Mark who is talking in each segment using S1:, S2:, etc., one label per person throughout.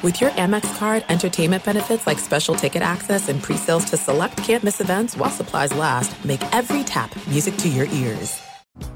S1: With your Amex card, entertainment benefits like special ticket access and pre-sales to select campus events while supplies last, make every tap music to your ears.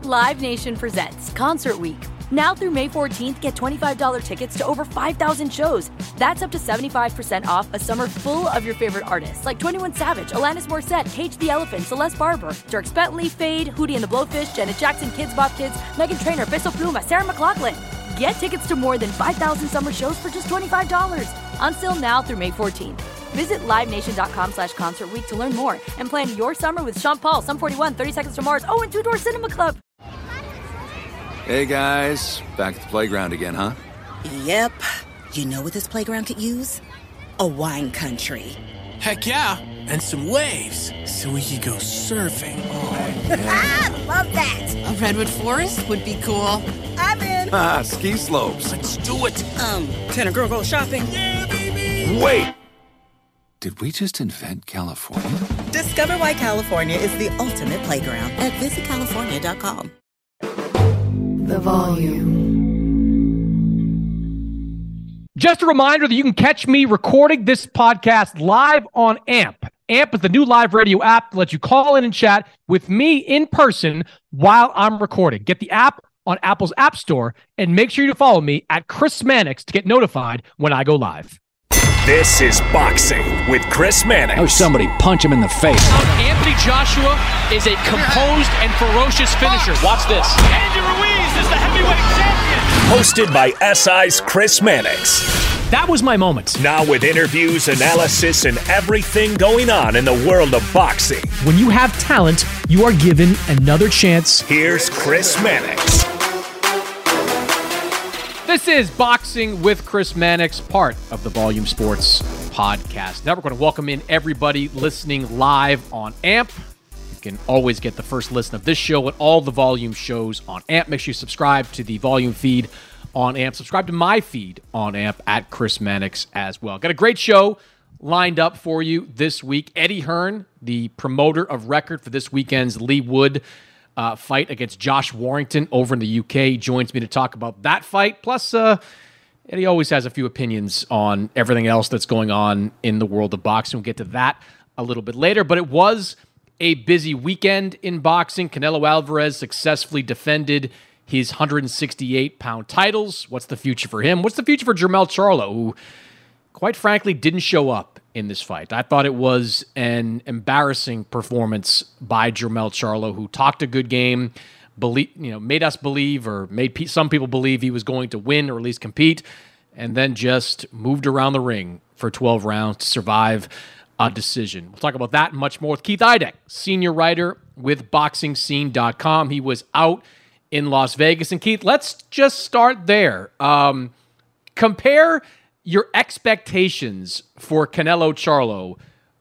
S2: Live Nation presents Concert Week. Now through May 14th, get $25 tickets to over 5,000 shows. That's up to 75% off a summer full of your favorite artists like 21 Savage, Alanis Morissette, Cage the Elephant, Celeste Barber, Dierks Bentley, Feid, Hootie and the Blowfish, Janet Jackson, Kidz Bop Kids, Meghan Trainor, Peso Pluma, Sarah McLachlan. Get tickets to more than 5,000 summer shows for just $25. Until now through May 14th. Visit LiveNation.com slash Concert Week to learn more and plan your summer with Sean Paul, Sum 41, 30 Seconds to Mars, oh, and Two Door Cinema Club.
S3: Hey, guys. Back at the playground again, huh?
S4: Yep. You know what this playground could use? A wine country.
S5: Heck yeah, and some waves so we could go surfing. Oh,
S4: yeah. love that.
S6: A redwood forest would be cool.
S4: I'm in.
S3: Ah, ski slopes.
S5: Let's do it.
S4: Um, can a girl go shopping?
S5: Yeah, baby.
S3: Wait. Did we just invent California?
S4: Discover why California is the ultimate playground at visitcalifornia.com.
S7: The volume.
S8: Just a reminder that you can catch me recording this podcast live on AMP. AMP is the new live radio app that lets you call in and chat with me in person while I'm recording. Get the app on Apple's App Store and make sure you follow me at Chris Mannix to get notified when I go live.
S9: This is Boxing with Chris Mannix.
S10: Oh, somebody punch him in the face.
S11: Anthony Joshua is a composed and ferocious finisher. Watch this.
S12: Andy Ruiz is the heavyweight champion.
S9: Hosted by SI's Chris Mannix.
S8: That was my moment.
S9: Now with interviews, analysis, and everything going on in the world of boxing.
S8: When you have talent, you are given another chance.
S9: Here's Chris Mannix.
S8: This is Boxing with Chris Mannix, part of the Volume Sports Podcast Network. We're going to welcome in everybody listening live on AMP. You can always get the first listen of this show and all the Volume shows on AMP. Make sure you subscribe to the Volume feed on AMP. Subscribe to my feed on AMP at Chris Mannix as well. Got a great show lined up for you this week. Eddie Hearn, the promoter of record for this weekend's Leigh Wood uh, fight against Josh Warrington over in the UK, joins me to talk about that fight. Plus, uh, Eddie always has a few opinions on everything else that's going on in the world of boxing. We'll get to that a little bit later, but it was a busy weekend in boxing. Canelo Alvarez successfully defended his 168 pound titles. What's the future for him? What's the future for Jermell Charlo, who, quite frankly, didn't show up in this fight? I thought it was an embarrassing performance by Jermell Charlo, who talked a good game, believe, you know, made us believe or made pe- some people believe he was going to win or at least compete, and then just moved around the ring for 12 rounds to survive a decision. We'll talk about that and much more with Keith Idec, senior writer with BoxingScene.com. He was out in Las Vegas. And Keith, let's just start there. Um, compare your expectations for Canelo Charlo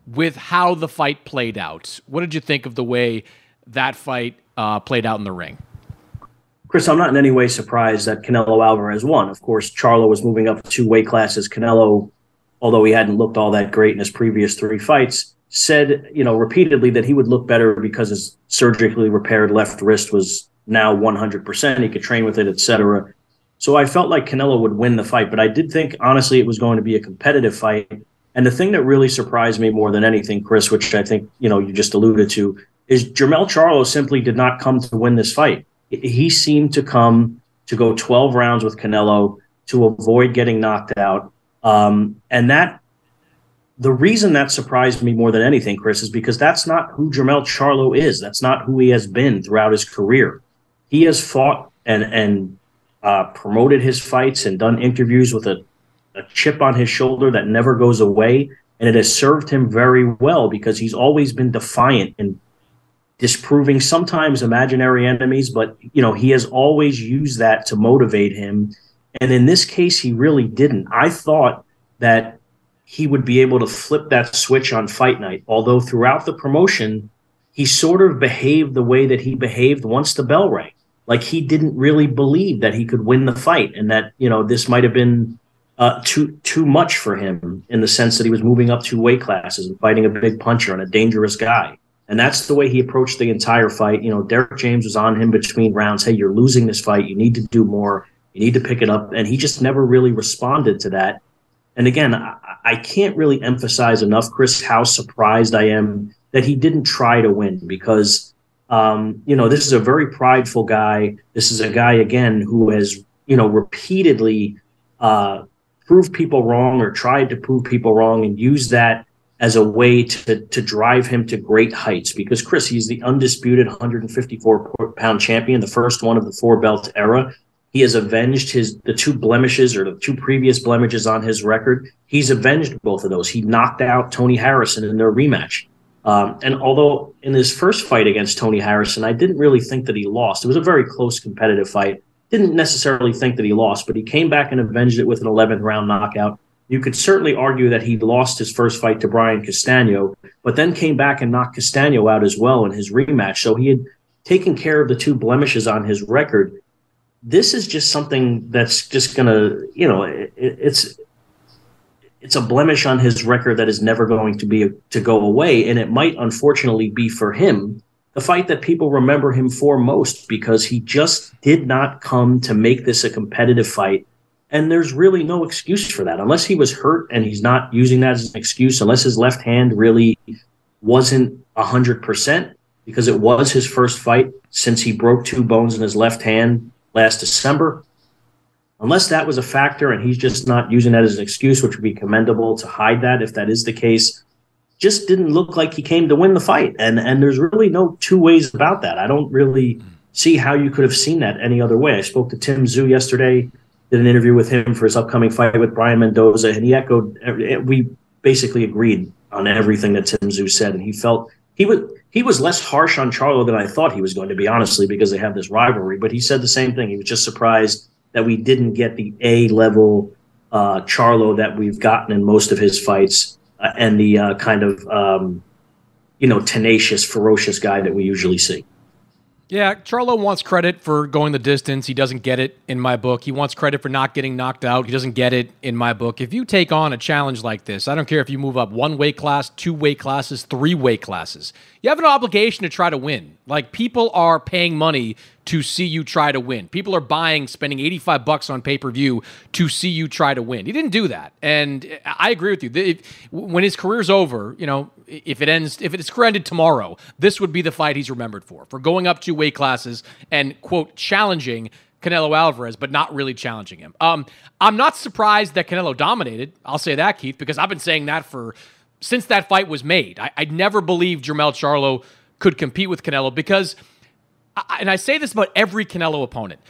S8: with how the fight played out. What did you think of the way that fight uh, played out in the ring?
S13: Chris, I'm not in any way surprised that Canelo Alvarez won. Of course, Charlo was moving up two weight classes. Canelo, although he hadn't looked all that great in his previous three fights, said, you know, repeatedly that he would look better because his surgically repaired left wrist was now 100%. He could train with it, etc. So I felt like Canelo would win the fight, but I did think honestly it was going to be a competitive fight. And the thing that really surprised me more than anything, Chris, which I think you know you just alluded to, is Jermell Charlo simply did not come to win this fight. He seemed to come to go 12 rounds with Canelo to avoid getting knocked out, um, and that the reason that surprised me more than anything, Chris, is because that's not who Jermell Charlo is. That's not who he has been throughout his career. He has fought and and uh, promoted his fights and done interviews with a, a chip on his shoulder that never goes away. And it has served him very well because he's always been defiant and disproving sometimes imaginary enemies, but you know, he has always used that to motivate him. And in this case, he really didn't. I thought that he would be able to flip that switch on fight night, although throughout the promotion, he sort of behaved the way that he behaved once the bell rang like he didn't really believe that he could win the fight and that you know this might have been uh, too too much for him in the sense that he was moving up two weight classes and fighting a big puncher and a dangerous guy. And that's the way he approached the entire fight. You know, Derek James was on him between rounds. Hey, you're losing this fight. You need to do more. You need to pick it up. And he just never really responded to that. And again, I, I can't really emphasize enough, Chris, how surprised I am that he didn't try to win because, um, you know, this is a very prideful guy. This is a guy, again, who has, you know, repeatedly uh, proved people wrong or tried to prove people wrong and use that as a way to, to drive him to great heights because Chris, he's the undisputed 154 pound champion, the first one of the four belt era. He has avenged his the two blemishes or the two previous blemishes on his record. He's avenged both of those. He knocked out Tony Harrison in their rematch. Um, and although in his first fight against Tony Harrison, I didn't really think that he lost. It was a very close competitive fight. Didn't necessarily think that he lost, but he came back and avenged it with an 11th round knockout. You could certainly argue that he lost his first fight to Brian Castano, but then came back and knocked Castano out as well in his rematch. So he had taken care of the two blemishes on his record this is just something that's just gonna, you know, it, it's it's a blemish on his record that is never going to be to go away, and it might unfortunately be for him the fight that people remember him for most because he just did not come to make this a competitive fight. And there's really no excuse for that unless he was hurt and he's not using that as an excuse, unless his left hand really wasn't 100% because it was his first fight since he broke two bones in his left hand last December. Unless that was a factor and he's just not using that as an excuse, which would be commendable to hide that if that is the case, just didn't look like he came to win the fight. And and there's really no two ways about that. I don't really see how you could have seen that any other way. I spoke to Tim Tszyu yesterday, did an interview with him for his upcoming fight with Brian Mendoza, and he echoed we basically agreed on everything that Tim Tszyu said, and he felt he was he was less harsh on Charlo than I thought he was going to be, honestly, because they have this rivalry. But he said the same thing. He was just surprised that we didn't get the A level uh, Charlo that we've gotten in most of his fights, uh, and the uh, kind of um, you know tenacious, ferocious guy that we usually see.
S8: Yeah, Charlo wants credit for going the distance. He doesn't get it in my book. He wants credit for not getting knocked out. He doesn't get it in my book. If you take on a challenge like this, I don't care if you move up one weight class, two weight classes, three weight classes, you have an obligation to try to win. Like people are paying money to see you try to win. People are buying, spending 85 bucks on pay per view to see you try to win. He didn't do that. And I agree with you. If, when his career's over, you know, if it ends, if it's ended tomorrow, this would be the fight he's remembered for, for going up two weight classes and, quote, challenging Canelo Alvarez, but not really challenging him. Um, I'm not surprised that Canelo dominated. I'll say that, Keith, because I've been saying that for since that fight was made. I, I never believed Jermell Charlo could compete with Canelo because – and I say this about every Canelo opponent.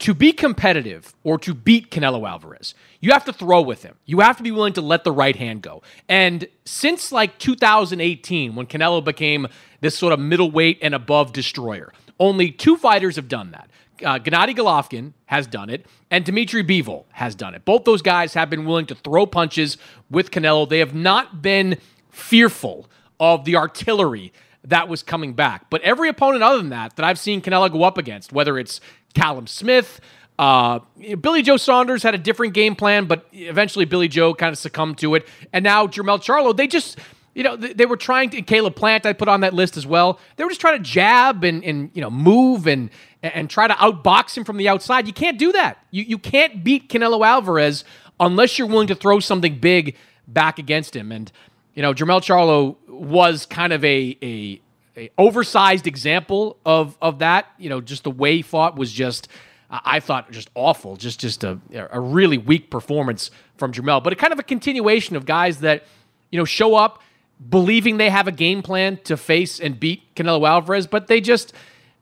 S8: To be competitive or to beat Canelo Alvarez, you have to throw with him. You have to be willing to let the right hand go. And since like 2018, when Canelo became this sort of middleweight and above destroyer, only two fighters have done that. Uh, Gennady Golovkin has done it, and Dmitry Bivol has done it. Both those guys have been willing to throw punches with Canelo. They have not been fearful of the artillery that was coming back. But every opponent other than that that I've seen Canelo go up against, whether it's Callum Smith, uh, Billy Joe Saunders had a different game plan, but eventually Billy Joe kind of succumbed to it. And now Jermell Charlo, they just, you know, they were trying to, Caleb Plant, I put on that list as well. They were just trying to jab and, and you know, move and, and try to outbox him from the outside. You can't do that. You, you can't beat Canelo Alvarez unless you're willing to throw something big back against him. And, you know, Jermell Charlo was kind of a, a, a oversized example of of that. You know, just the way he fought was just. I thought just awful, just just a, a really weak performance from Jermell, but a kind of a continuation of guys that you know show up believing they have a game plan to face and beat Canelo Alvarez, but they just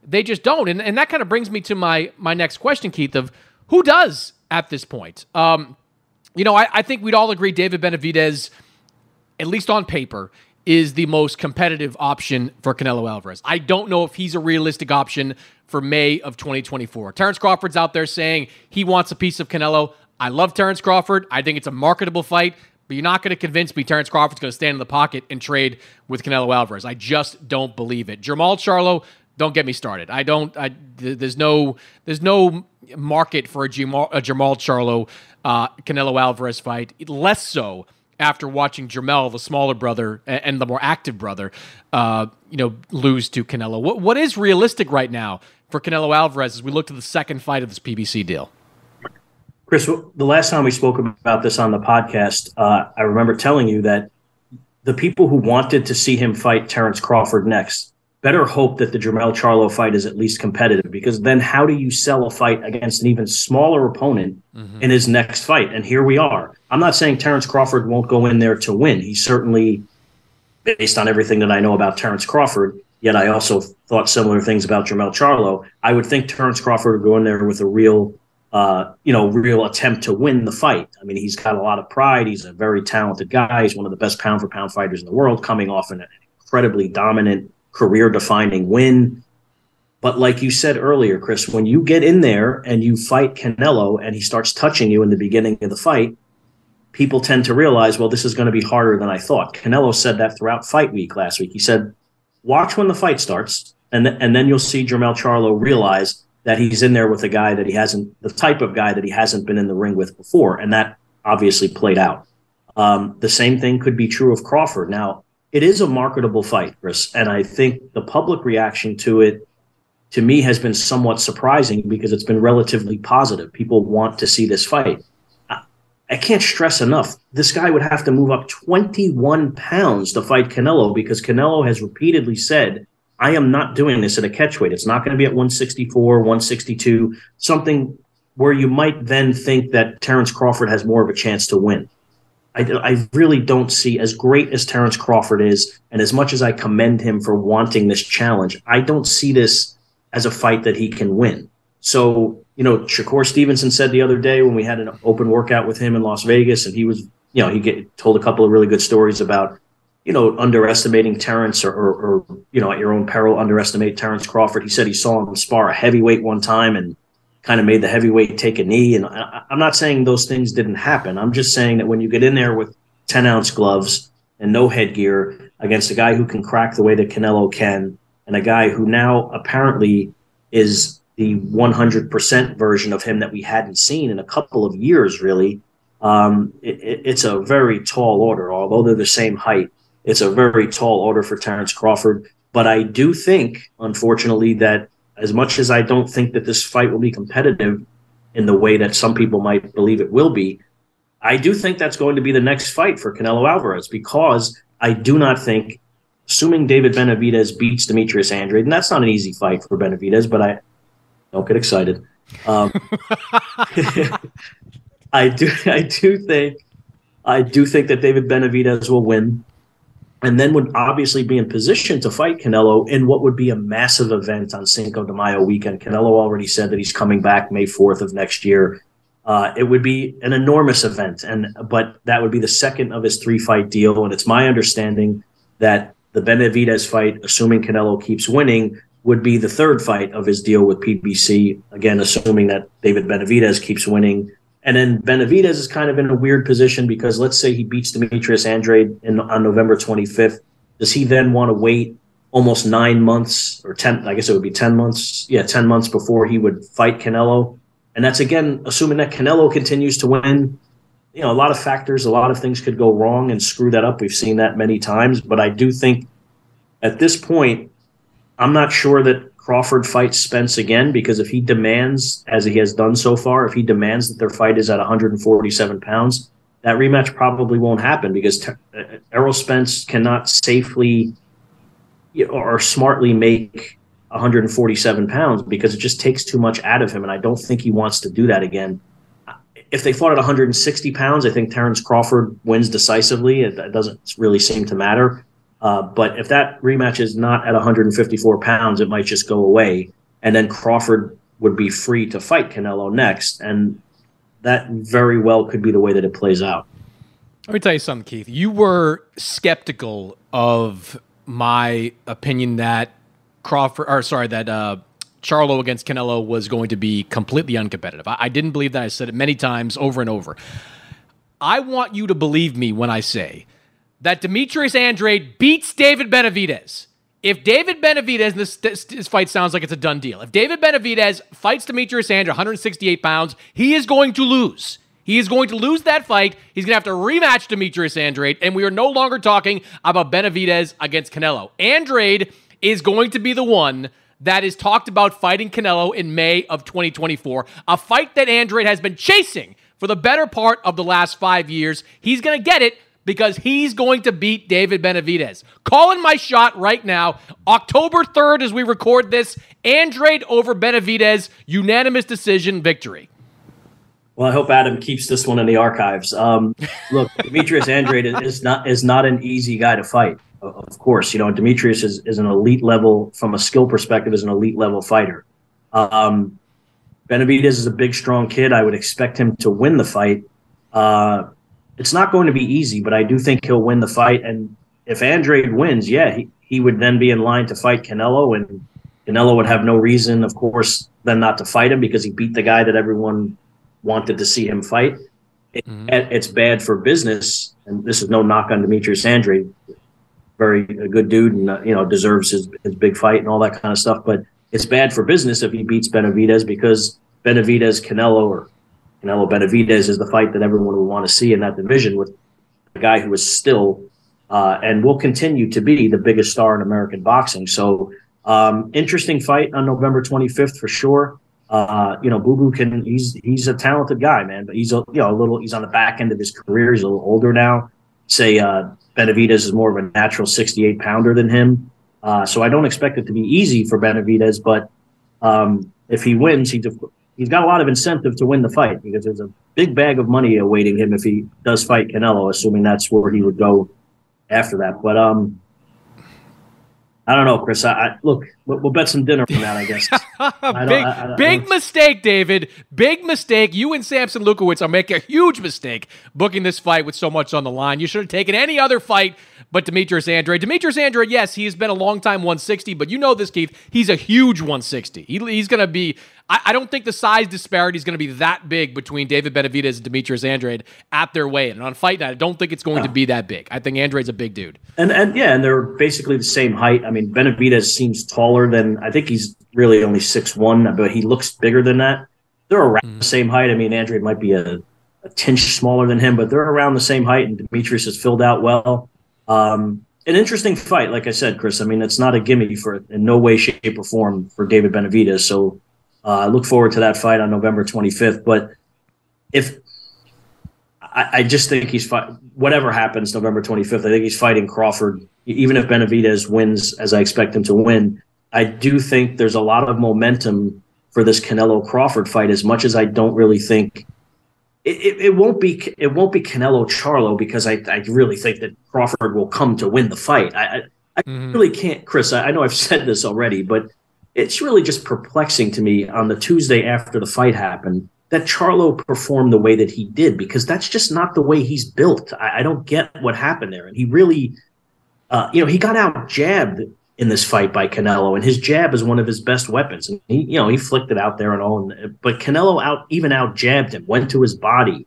S8: they just don't. And, and that kind of brings me to my my next question, Keith, of who does at this point. Um, you know, I, I think we'd all agree David Benavidez at least on paper, is the most competitive option for Canelo Alvarez. I don't know if he's a realistic option for May of 2024. Terrence Crawford's out there saying he wants a piece of Canelo. I love Terrence Crawford. I think it's a marketable fight, but you're not going to convince me Terrence Crawford's going to stand in the pocket and trade with Canelo Alvarez. I just don't believe it. Jermall Charlo, don't get me started. I don't. I, there's no. There's no market for a Jamal, a Jermall Charlo, uh, Canelo Alvarez fight. Less so after watching Jermell, the smaller brother and the more active brother, uh, you know, lose to Canelo. What what is realistic right now for Canelo Alvarez as we look to the second fight of this PBC deal?
S13: Chris, the last time we spoke about this on the podcast, uh, I remember telling you that the people who wanted to see him fight Terrence Crawford next better hope that the Jermell Charlo fight is at least competitive because then how do you sell a fight against an even smaller opponent mm-hmm. in his next fight? And here we are. I'm not saying Terrence Crawford won't go in there to win. He certainly, based on everything that I know about Terrence Crawford, yet I also thought similar things about Jermell Charlo. I would think Terrence Crawford would go in there with a real, uh, you know, real attempt to win the fight. I mean, he's got a lot of pride. He's a very talented guy. He's one of the best pound for pound fighters in the world, coming off an incredibly dominant career defining win. But like you said earlier, Chris, when you get in there and you fight Canelo and he starts touching you in the beginning of the fight, people tend to realize, well, this is going to be harder than I thought. Canelo said that throughout fight week last week. He said, watch when the fight starts, and, th- and then you'll see Jermell Charlo realize that he's in there with a guy that he hasn't, the type of guy that he hasn't been in the ring with before. And that obviously played out. Um, the same thing could be true of Crawford. Now, it is a marketable fight, Chris, and I think the public reaction to it, to me, has been somewhat surprising because it's been relatively positive. People want to see this fight. I, can't stress enough. This guy would have to move up 21 pounds to fight Canelo because Canelo has repeatedly said, I am not doing this at a catchweight. It's not going to be at 164, 162, something where you might then think that Terrence Crawford has more of a chance to win. I, I really don't see as great as Terrence Crawford is, and as much as I commend him for wanting this challenge, I don't see this as a fight that he can win. So, you know, Shakur Stevenson said the other day when we had an open workout with him in Las Vegas, and he was, you know, he get, told a couple of really good stories about, you know, underestimating Terrence or, or, or, you know, at your own peril, underestimate Terrence Crawford. He said he saw him spar a heavyweight one time and kind of made the heavyweight take a knee. And I, am not saying those things didn't happen. I'm just saying that when you get in there with 10 ounce gloves and no headgear against a guy who can crack the way that Canelo can, and a guy who now apparently is the 100% version of him that we hadn't seen in a couple of years, really. Um, it, it, it's a very tall order, although they're the same height. It's a very tall order for Terrence Crawford. But I do think, unfortunately, that as much as I don't think that this fight will be competitive in the way that some people might believe it will be, I do think that's going to be the next fight for Canelo Alvarez because I do not think, assuming David Benavidez beats Demetrius Andrade, and that's not an easy fight for Benavidez, but I don't get excited. Um, I do, I do think, I do think that David Benavidez will win and then would obviously be in position to fight Canelo in what would be a massive event on Cinco de Mayo weekend. Canelo already said that he's coming back May 4th of next year. Uh, it would be an enormous event, and but that would be the second of his three fight deal. And it's my understanding that the Benavidez fight, assuming Canelo keeps winning, would be the third fight of his deal with PBC. Again, assuming that David Benavidez keeps winning and then Benavidez is kind of in a weird position because let's say he beats Demetrius Andrade in, on November 25th. Does he then want to wait almost nine months or 10, I guess it would be 10 months. Yeah, 10 months before he would fight Canelo. And that's again, assuming that Canelo continues to win. You know, a lot of factors, a lot of things could go wrong and screw that up. We've seen that many times. But I do think at this point, I'm not sure that Crawford fights Spence again because if he demands, as he has done so far, if he demands that their fight is at 147 pounds, that rematch probably won't happen because Ter- uh, Errol Spence cannot safely or smartly make 147 pounds because it just takes too much out of him. And I don't think he wants to do that again. If they fought at 160 pounds, I think Terrence Crawford wins decisively. It, it doesn't really seem to matter. Uh, but if that rematch is not at 154 pounds, it might just go away, and then Crawford would be free to fight Canelo next, and that very well could be the way that it plays out.
S8: Let me tell you something, Keith. You were skeptical of my opinion that Crawford, or sorry, that uh, Charlo against Canelo was going to be completely uncompetitive. I, I didn't believe that. I said it many times over and over. I want you to believe me when I say that Demetrius Andrade beats David Benavidez. If David Benavidez, this, this, this, fight sounds like it's a done deal. If David Benavidez fights Demetrius Andrade, 168 pounds, he is going to lose. He is going to lose that fight. He's going to have to rematch Demetrius Andrade, and we are no longer talking about Benavidez against Canelo. Andrade is going to be the one that is talked about fighting Canelo in May of 2024, a fight that Andrade has been chasing for the better part of the last five years. He's going to get it because he's going to beat David Benavidez. Calling my shot right now. October 3rd, as we record this, Andrade over Benavidez, unanimous decision victory.
S13: Well, I hope Adam keeps this one in the archives. Um, look, Demetrius Andrade is not is not an easy guy to fight. Of course, you know Demetrius is, is an elite level from a skill perspective, is an elite level fighter. Um, Benavidez is a big, strong kid. I would expect him to win the fight. Uh, it's not going to be easy, but I do think he'll win the fight. And if Andrade wins, yeah, he, he would then be in line to fight Canelo, and Canelo would have no reason, of course, then not to fight him because he beat the guy that everyone wanted to see him fight. It, mm-hmm. It's bad for business, and this is no knock on Demetrius Andrade. Very a good dude, and uh, you know deserves his, his big fight and all that kind of stuff. But it's bad for business if he beats Benavidez because Benavidez Canelo or Canelo Benavidez is the fight that everyone will want to see in that division with a guy who is still uh, and will continue to be the biggest star in American boxing. So, um, interesting fight on November 25th for sure. Uh, you know, Boo Boo can he's he's a talented guy, man, but he's a you know a little he's on the back end of his career. He's a little older now. Say uh, Benavidez is more of a natural 68 pounder than him. Uh, so I don't expect it to be easy for Benavidez, but um, if he wins, he he's got a lot of incentive to win the fight because there's a big bag of money awaiting him if he does fight Canelo, assuming that's where he would go after that. But um, I don't know, Chris. I, I look, we'll, we'll, bet some dinner on that, I guess.
S8: I big, I, big mistake, David. Big mistake. You and Sampson Lewkowicz are making a huge mistake booking this fight with so much on the line. You should have taken any other fight but Demetrius Andrade. Demetrius Andrade, yes, he has been a long time 160, but you know this, Keith. He's a huge 160. He, he's going to be I, I don't think the size disparity is going to be that big between David Benavidez and Demetrius Andrade at their weight. And on fight night, I don't think it's going to be that big. I think Andrade's a big dude.
S13: And and yeah, and they're basically the same height. I mean, Benavidez seems taller than I think he's really only six one, but he looks bigger than that. They're around mm. the same height. I mean, Andrade might be a, a tinge smaller than him, but they're around the same height, and Demetrius has filled out well. Um, an interesting fight, like I said, Chris. I mean, it's not a gimme for in no way, shape, or form for David Benavidez. So I look forward to that fight on November 25th. But if I, I just think he's fight, whatever happens November 25th, I think he's fighting Crawford. Even if Benavidez wins, as I expect him to win, I do think there's a lot of momentum for this Canelo Crawford fight. As much as I don't really think it, it, it, won't be it won't be Canelo Charlo because I, I really think that Crawford will come to win the fight. I I, I mm-hmm. really can't, Chris. I, I, know I've said this already, but it's really just perplexing to me on the Tuesday after the fight happened that Charlo performed the way that he did because that's just not the way he's built. I, I don't get what happened there, and he really, uh, you know, he got out jabbed in this fight by Canelo, and his jab is one of his best weapons. And he, you know, he flicked it out there and all. And, but Canelo out even out jabbed him, went to his body,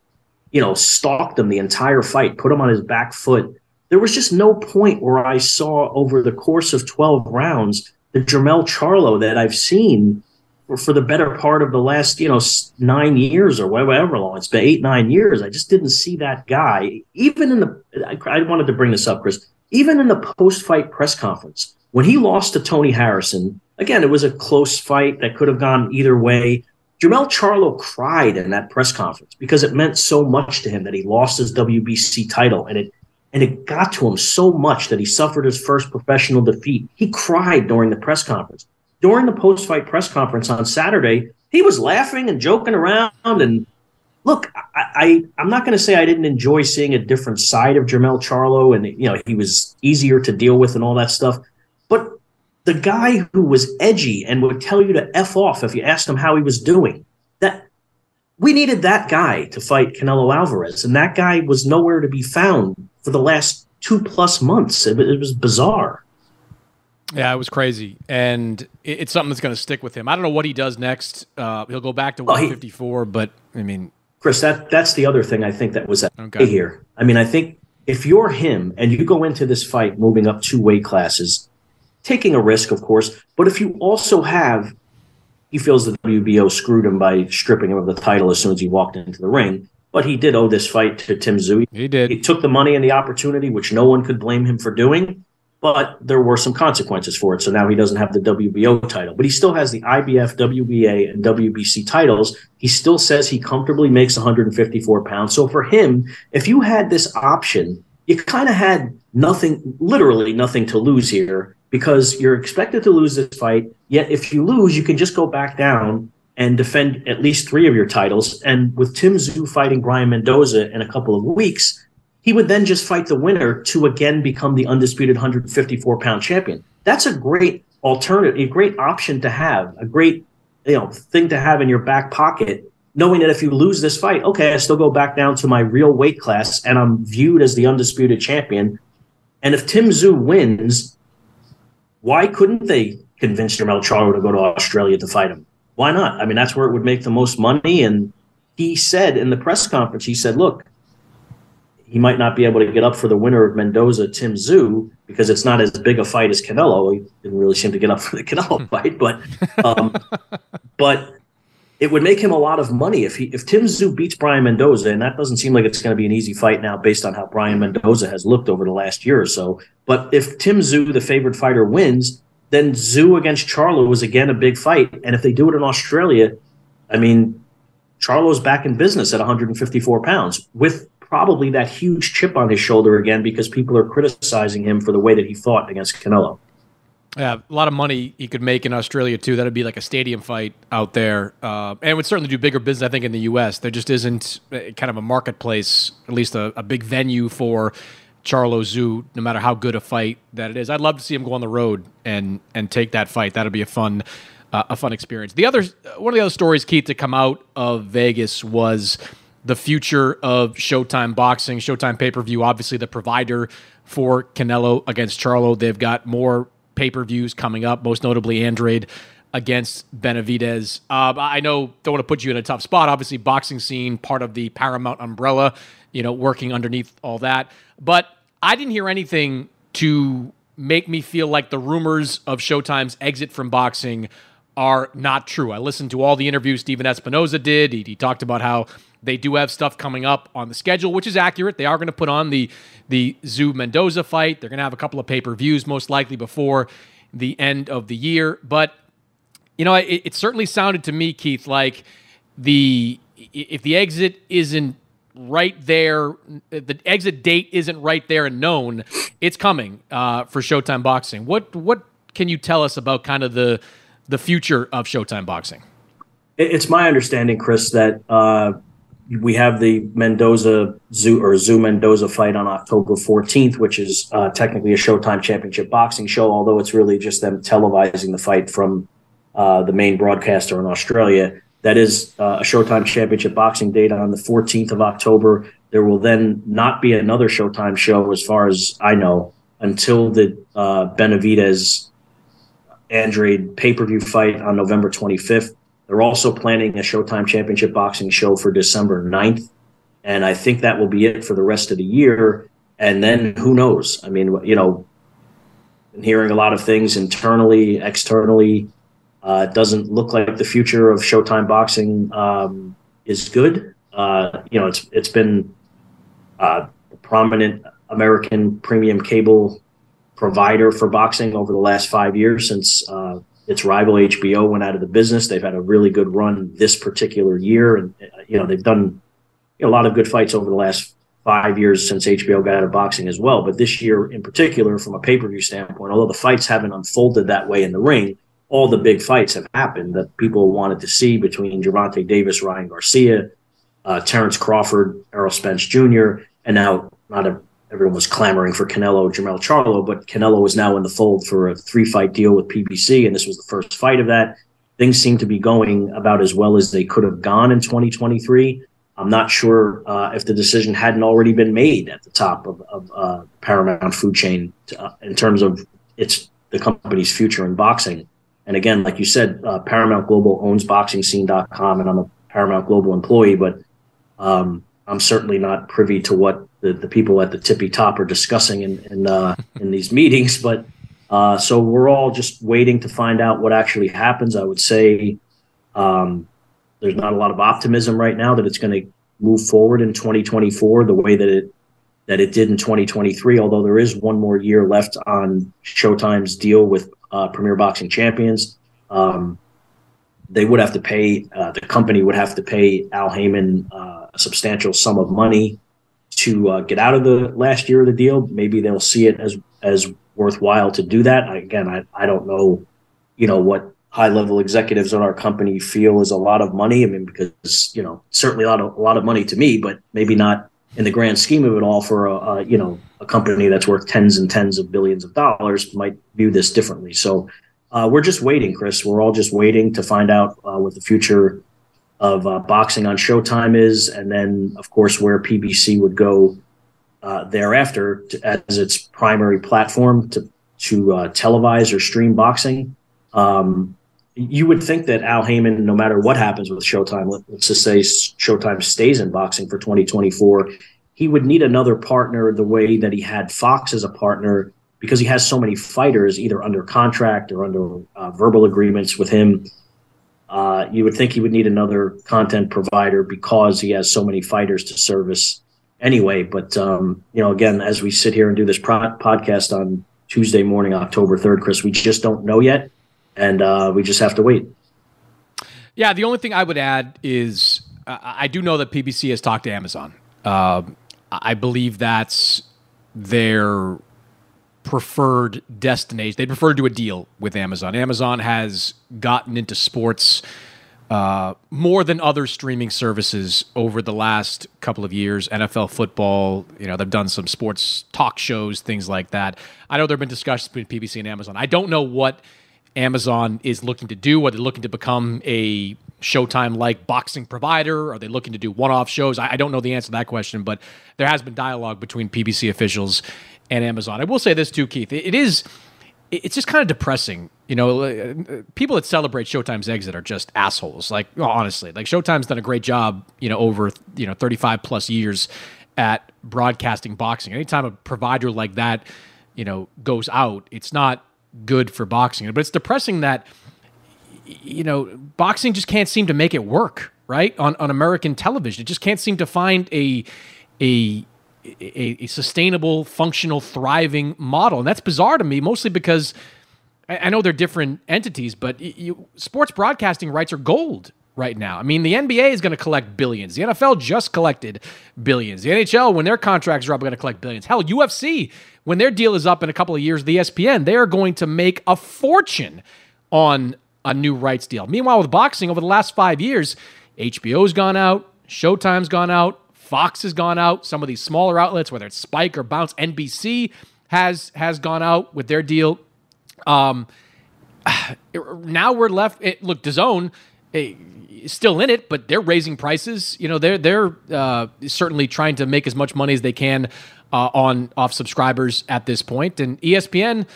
S13: you know, stalked him the entire fight, put him on his back foot. There was just no point where I saw over the course of twelve rounds the Jermell Charlo that I've seen for, for the better part of the last, you know, nine years or whatever long. It's been eight, nine years. I just didn't see that guy. Even in the, I, I wanted to bring this up, Chris. Even in the post-fight press conference, when he lost to Tony Harrison, again, it was a close fight that could have gone either way. Jermell Charlo cried in that press conference because it meant so much to him that he lost his WBC title, and it and it got to him so much that he suffered his first professional defeat. He cried during the press conference. During the post fight press conference on Saturday, he was laughing and joking around. And look, I, I am not going to say I didn't enjoy seeing a different side of Jermell Charlo, and you know he was easier to deal with and all that stuff. But the guy who was edgy and would tell you to f off if you asked him how he was doing, we needed that guy to fight Canelo Alvarez, and that guy was nowhere to be found for the last two plus months. It, it was bizarre.
S8: Yeah, it was crazy, and it, it's something that's going to stick with him. I don't know what he does next. Uh, he'll go back to 154, he, but I mean,
S13: Chris, that that's the other thing I think that was at okay. here. I mean, I think if you're him and you go into this fight moving up two weight classes, taking a risk, of course, but if you also have, he feels the WBO screwed him by stripping him of the title as soon as he walked into the ring. But he did owe this fight to Tim Tszyu.
S8: He did.
S13: He took the money and the opportunity, which no one could blame him for doing. but there were some consequences for it. So now he doesn't have the WBO title, but he still has the IBF, WBA, and WBC titles. He still says he comfortably makes 154 pounds. So for him, if you had this option, you kind of had nothing, literally nothing to lose here because you're expected to lose this fight. Yet if you lose, you can just go back down and defend at least three of your titles. And with Tim Tszyu fighting Brian Mendoza in a couple of weeks, he would then just fight the winner to again become the undisputed 154 pound champion. That's a great alternative, a great option to have, a great you know thing to have in your back pocket, knowing that if you lose this fight, okay, I still go back down to my real weight class and I'm viewed as the undisputed champion. And if Tim Tszyu wins, why couldn't they convince Jermell Charlo to go to Australia to fight him? Why not? I mean, that's where it would make the most money. And he said in the press conference, he said, look, he might not be able to get up for the winner of Mendoza Tim Tszyu because it's not as big a fight as Canelo. He didn't really seem to get up for the Canelo fight, but um, but it would make him a lot of money if he if Tim Tszyu beats Brian Mendoza, and that doesn't seem like it's going to be an easy fight now based on how Brian Mendoza has looked over the last year or so. But if Tim Tszyu, the favored fighter, wins, then Tszyu against Charlo is again a big fight, and if they do it in Australia, I mean, Charlo's back in business at 154 pounds with probably that huge chip on his shoulder again because people are criticizing him for the way that he fought against Canelo.
S8: Yeah, a lot of money he could make in Australia too. That'd be like a stadium fight out there, uh, and would certainly do bigger business. I think in the U.S. there just isn't uh, kind of a marketplace, at least a, a big venue for Charlo Tszyu. No matter how good a fight that it is, I'd love to see him go on the road and and take that fight. That'd be a fun. Uh, a fun experience. The other one of the other stories, Keith, to come out of Vegas was the future of Showtime Boxing, Showtime pay per view, obviously the provider for Canelo against Charlo. They've got more pay per views coming up, most notably Andrade against Benavidez. Uh, I know, don't want to put you in a tough spot. Obviously, boxing scene, part of the Paramount umbrella, you know, working underneath all that. But I didn't hear anything to make me feel like the rumors of Showtime's exit from boxing are not true. I listened to all the interviews Stephen Espinoza did. He, he talked about how they do have stuff coming up on the schedule, which is accurate. They are going to put on the the Tszyu Mendoza fight. They're going to have a couple of pay per views most likely before the end of the year. But you know, it, it certainly sounded to me, Keith, like the if the exit isn't right there, the exit date isn't right there and known, it's coming uh, for Showtime Boxing. What what can you tell us about kind of the the future of Showtime Boxing?
S13: It's my understanding, Chris, that uh, we have the Mendoza Tszyu or Tszyu Mendoza fight on October 14th, which is uh, technically a Showtime Championship boxing show, although it's really just them televising the fight from uh, the main broadcaster in Australia. That is uh, a Showtime Championship boxing date on the 14th of October. There will then not be another Showtime show, as far as I know, until the uh, Benavidez Andrade pay per view fight on November 25th. They're also planning a Showtime Championship Boxing show for December 9th. And I think that will be it for the rest of the year. And then who knows? I mean, you know, been hearing a lot of things internally, externally. Uh, it doesn't look like the future of Showtime Boxing um, is good. Uh, you know, it's it's been uh, a prominent American premium cable provider for boxing over the last five years since uh, its rival HBO went out of the business. They've had a really good run this particular year, and you know they've done a lot of good fights over the last five years since HBO got out of boxing as well. But this year, in particular, from a pay per view standpoint, although the fights haven't unfolded that way in the ring, all the big fights have happened that people wanted to see between Gervonta Davis, Ryan Garcia, uh, Terrence Crawford, Errol Spence Jr., and now not a everyone was clamoring for Canelo, Jermell Charlo, but Canelo is now in the fold for a three fight deal with PBC, and this was the first fight of that. Things seem to be going about as well as they could have gone in 2023. I'm not sure uh, if the decision hadn't already been made at the top of, of uh, Paramount food chain to, uh, in terms of its the company's future in boxing. And again, like you said, uh, Paramount Global owns BoxingScene.com, and I'm a Paramount Global employee, but um, I'm certainly not privy to what the, the people at the tippy top are discussing in in, uh, in these meetings. But uh, so we're all just waiting to find out what actually happens. I would say um, there's not a lot of optimism right now that it's going to move forward in 2024 the way that it that it did in 2023. Although there is one more year left on Showtime's deal with uh, Premier Boxing Champions, um, they would have to pay. Uh, the company would have to pay Al Haymon uh, a substantial sum of money to uh, get out of the last year of the deal. Maybe they'll see it as as worthwhile to do that. Again, I, I don't know, you know, what high level executives in our company feel is a lot of money. I mean, because you know, certainly a lot of a lot of money to me, but maybe not in the grand scheme of it all for a, a you know a company that's worth tens and tens of billions of dollars might view this differently. So uh, we're just waiting, Chris. We're all just waiting to find out uh, what the future of uh, boxing on Showtime is, and then of course where PBC would go uh, thereafter to, as its primary platform to to uh, televise or stream boxing. Um, you would think that Al Haymon, no matter what happens with Showtime, let, us just say Showtime stays in boxing for 2024, he would need another partner the way that he had Fox as a partner because he has so many fighters either under contract or under uh, verbal agreements with him. Uh, you would think he would need another content provider because he has so many fighters to service anyway. But, um, you know, again, as we sit here and do this pro- podcast on Tuesday morning, October 3rd, Chris, we just don't know yet and uh, we just have to wait.
S8: Yeah, the only thing I would add is uh, I do know that PBC has talked to Amazon. Uh, I believe that's their preferred destination. They prefer to do a deal with Amazon. Amazon has gotten into sports uh, more than other streaming services over the last couple of years. NFL football, you know, they've done some sports talk shows, things like that. I know there have been discussions between PBC and Amazon. I don't know what Amazon is looking to do? Are they looking to become a Showtime like boxing provider? Are they looking to do one off shows? I, I, don't know the answer to that question, but there has been dialogue between PBC officials and Amazon. I will say this too, Keith. it, is. It's just kind of depressing, you know. People that celebrate Showtime's exit are just assholes. Like honestly, like Showtime's done a great job, you know, over you know thirty five plus years at broadcasting boxing. Anytime a provider like that, you know, goes out, it's not good for boxing. But it's depressing that you know boxing just can't seem to make it work right on on American television. It just can't seem to find a a a, a sustainable, functional, thriving model, and that's bizarre to me. Mostly because I, I know they're different entities, but you, sports broadcasting rights are gold right now. I mean, the NBA is going to collect billions. The NFL just collected billions. The NHL, when their contracts are up, are going to collect billions. Hell, UFC, when their deal is up in a couple of years, the ESPN, they are going to make a fortune on a new rights deal. Meanwhile, with boxing, over the last five years, HBO's gone out, Showtime's gone out, Fox has gone out. Some of these smaller outlets, whether it's Spike or Bounce, NBC has has gone out with their deal. Um, now we're left. It, look, DAZN still in it, but they're raising prices. You know, they're they're uh, certainly trying to make as much money as they can uh, on off subscribers at this point. And ESPN,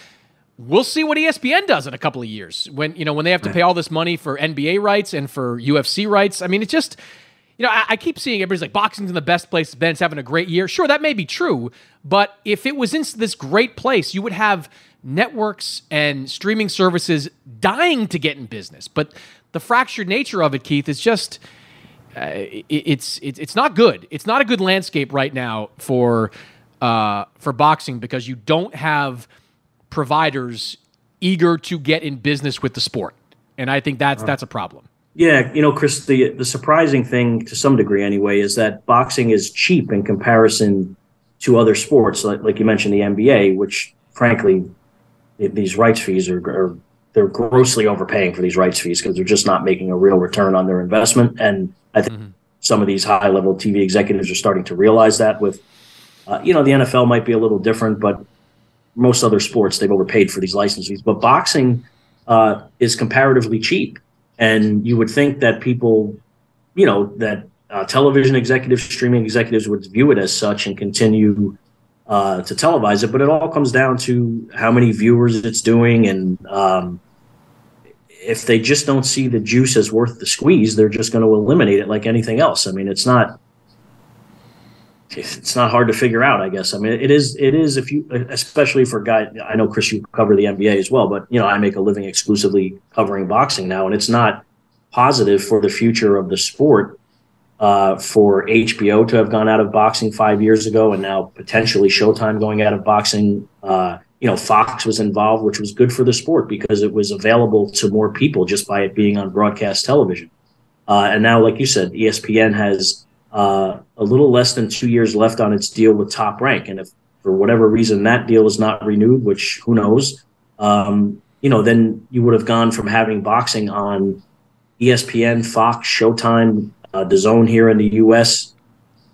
S8: we'll see what ESPN does in a couple of years when you know when they have to pay all this money for NBA rights and for UFC rights. I mean, it's just. You know, I, I keep seeing everybody's like boxing's in the best place. Ben's having a great year. Sure, that may be true, but if it was in this great place, you would have networks and streaming services dying to get in business. But the fractured nature of it, Keith, is just uh, it, it's it's it's not good. It's not a good landscape right now for uh, for boxing because you don't have providers eager to get in business with the sport, and I think that's that's a problem.
S13: Yeah, you know, Chris, the the surprising thing to some degree anyway is that boxing is cheap in comparison to other sports, like like you mentioned the NBA, which frankly these rights fees are, are they're grossly overpaying for these rights fees because they're just not making a real return on their investment. And I think mm-hmm. some of these high level TV executives are starting to realize that. With uh, you know, the NFL might be a little different, but most other sports they've overpaid for these license fees. But boxing uh, is comparatively cheap, and you would think that people, you know, that uh, television executives, streaming executives would view it as such and continue uh, to televise it, but it all comes down to how many viewers it's doing, and um, if they just don't see the juice as worth the squeeze, they're just going to eliminate it like anything else. I mean, it's not it's not hard to figure out, I guess. I mean, it is it is if you especially for guys. I know Chris, you cover the NBA as well, but you know, I make a living exclusively covering boxing now, and it's not positive for the future of the sport uh, for HBO to have gone out of boxing five years ago, and now potentially Showtime going out of boxing. Uh, you know, Fox was involved, which was good for the sport because it was available to more people just by it being on broadcast television. Uh, and now, like you said, ESPN has uh, a little less than two years left on its deal with Top Rank, and if for whatever reason that deal is not renewed, which who knows, um, you know, then you would have gone from having boxing on ESPN, Fox, Showtime, uh, DAZN here in the U.S.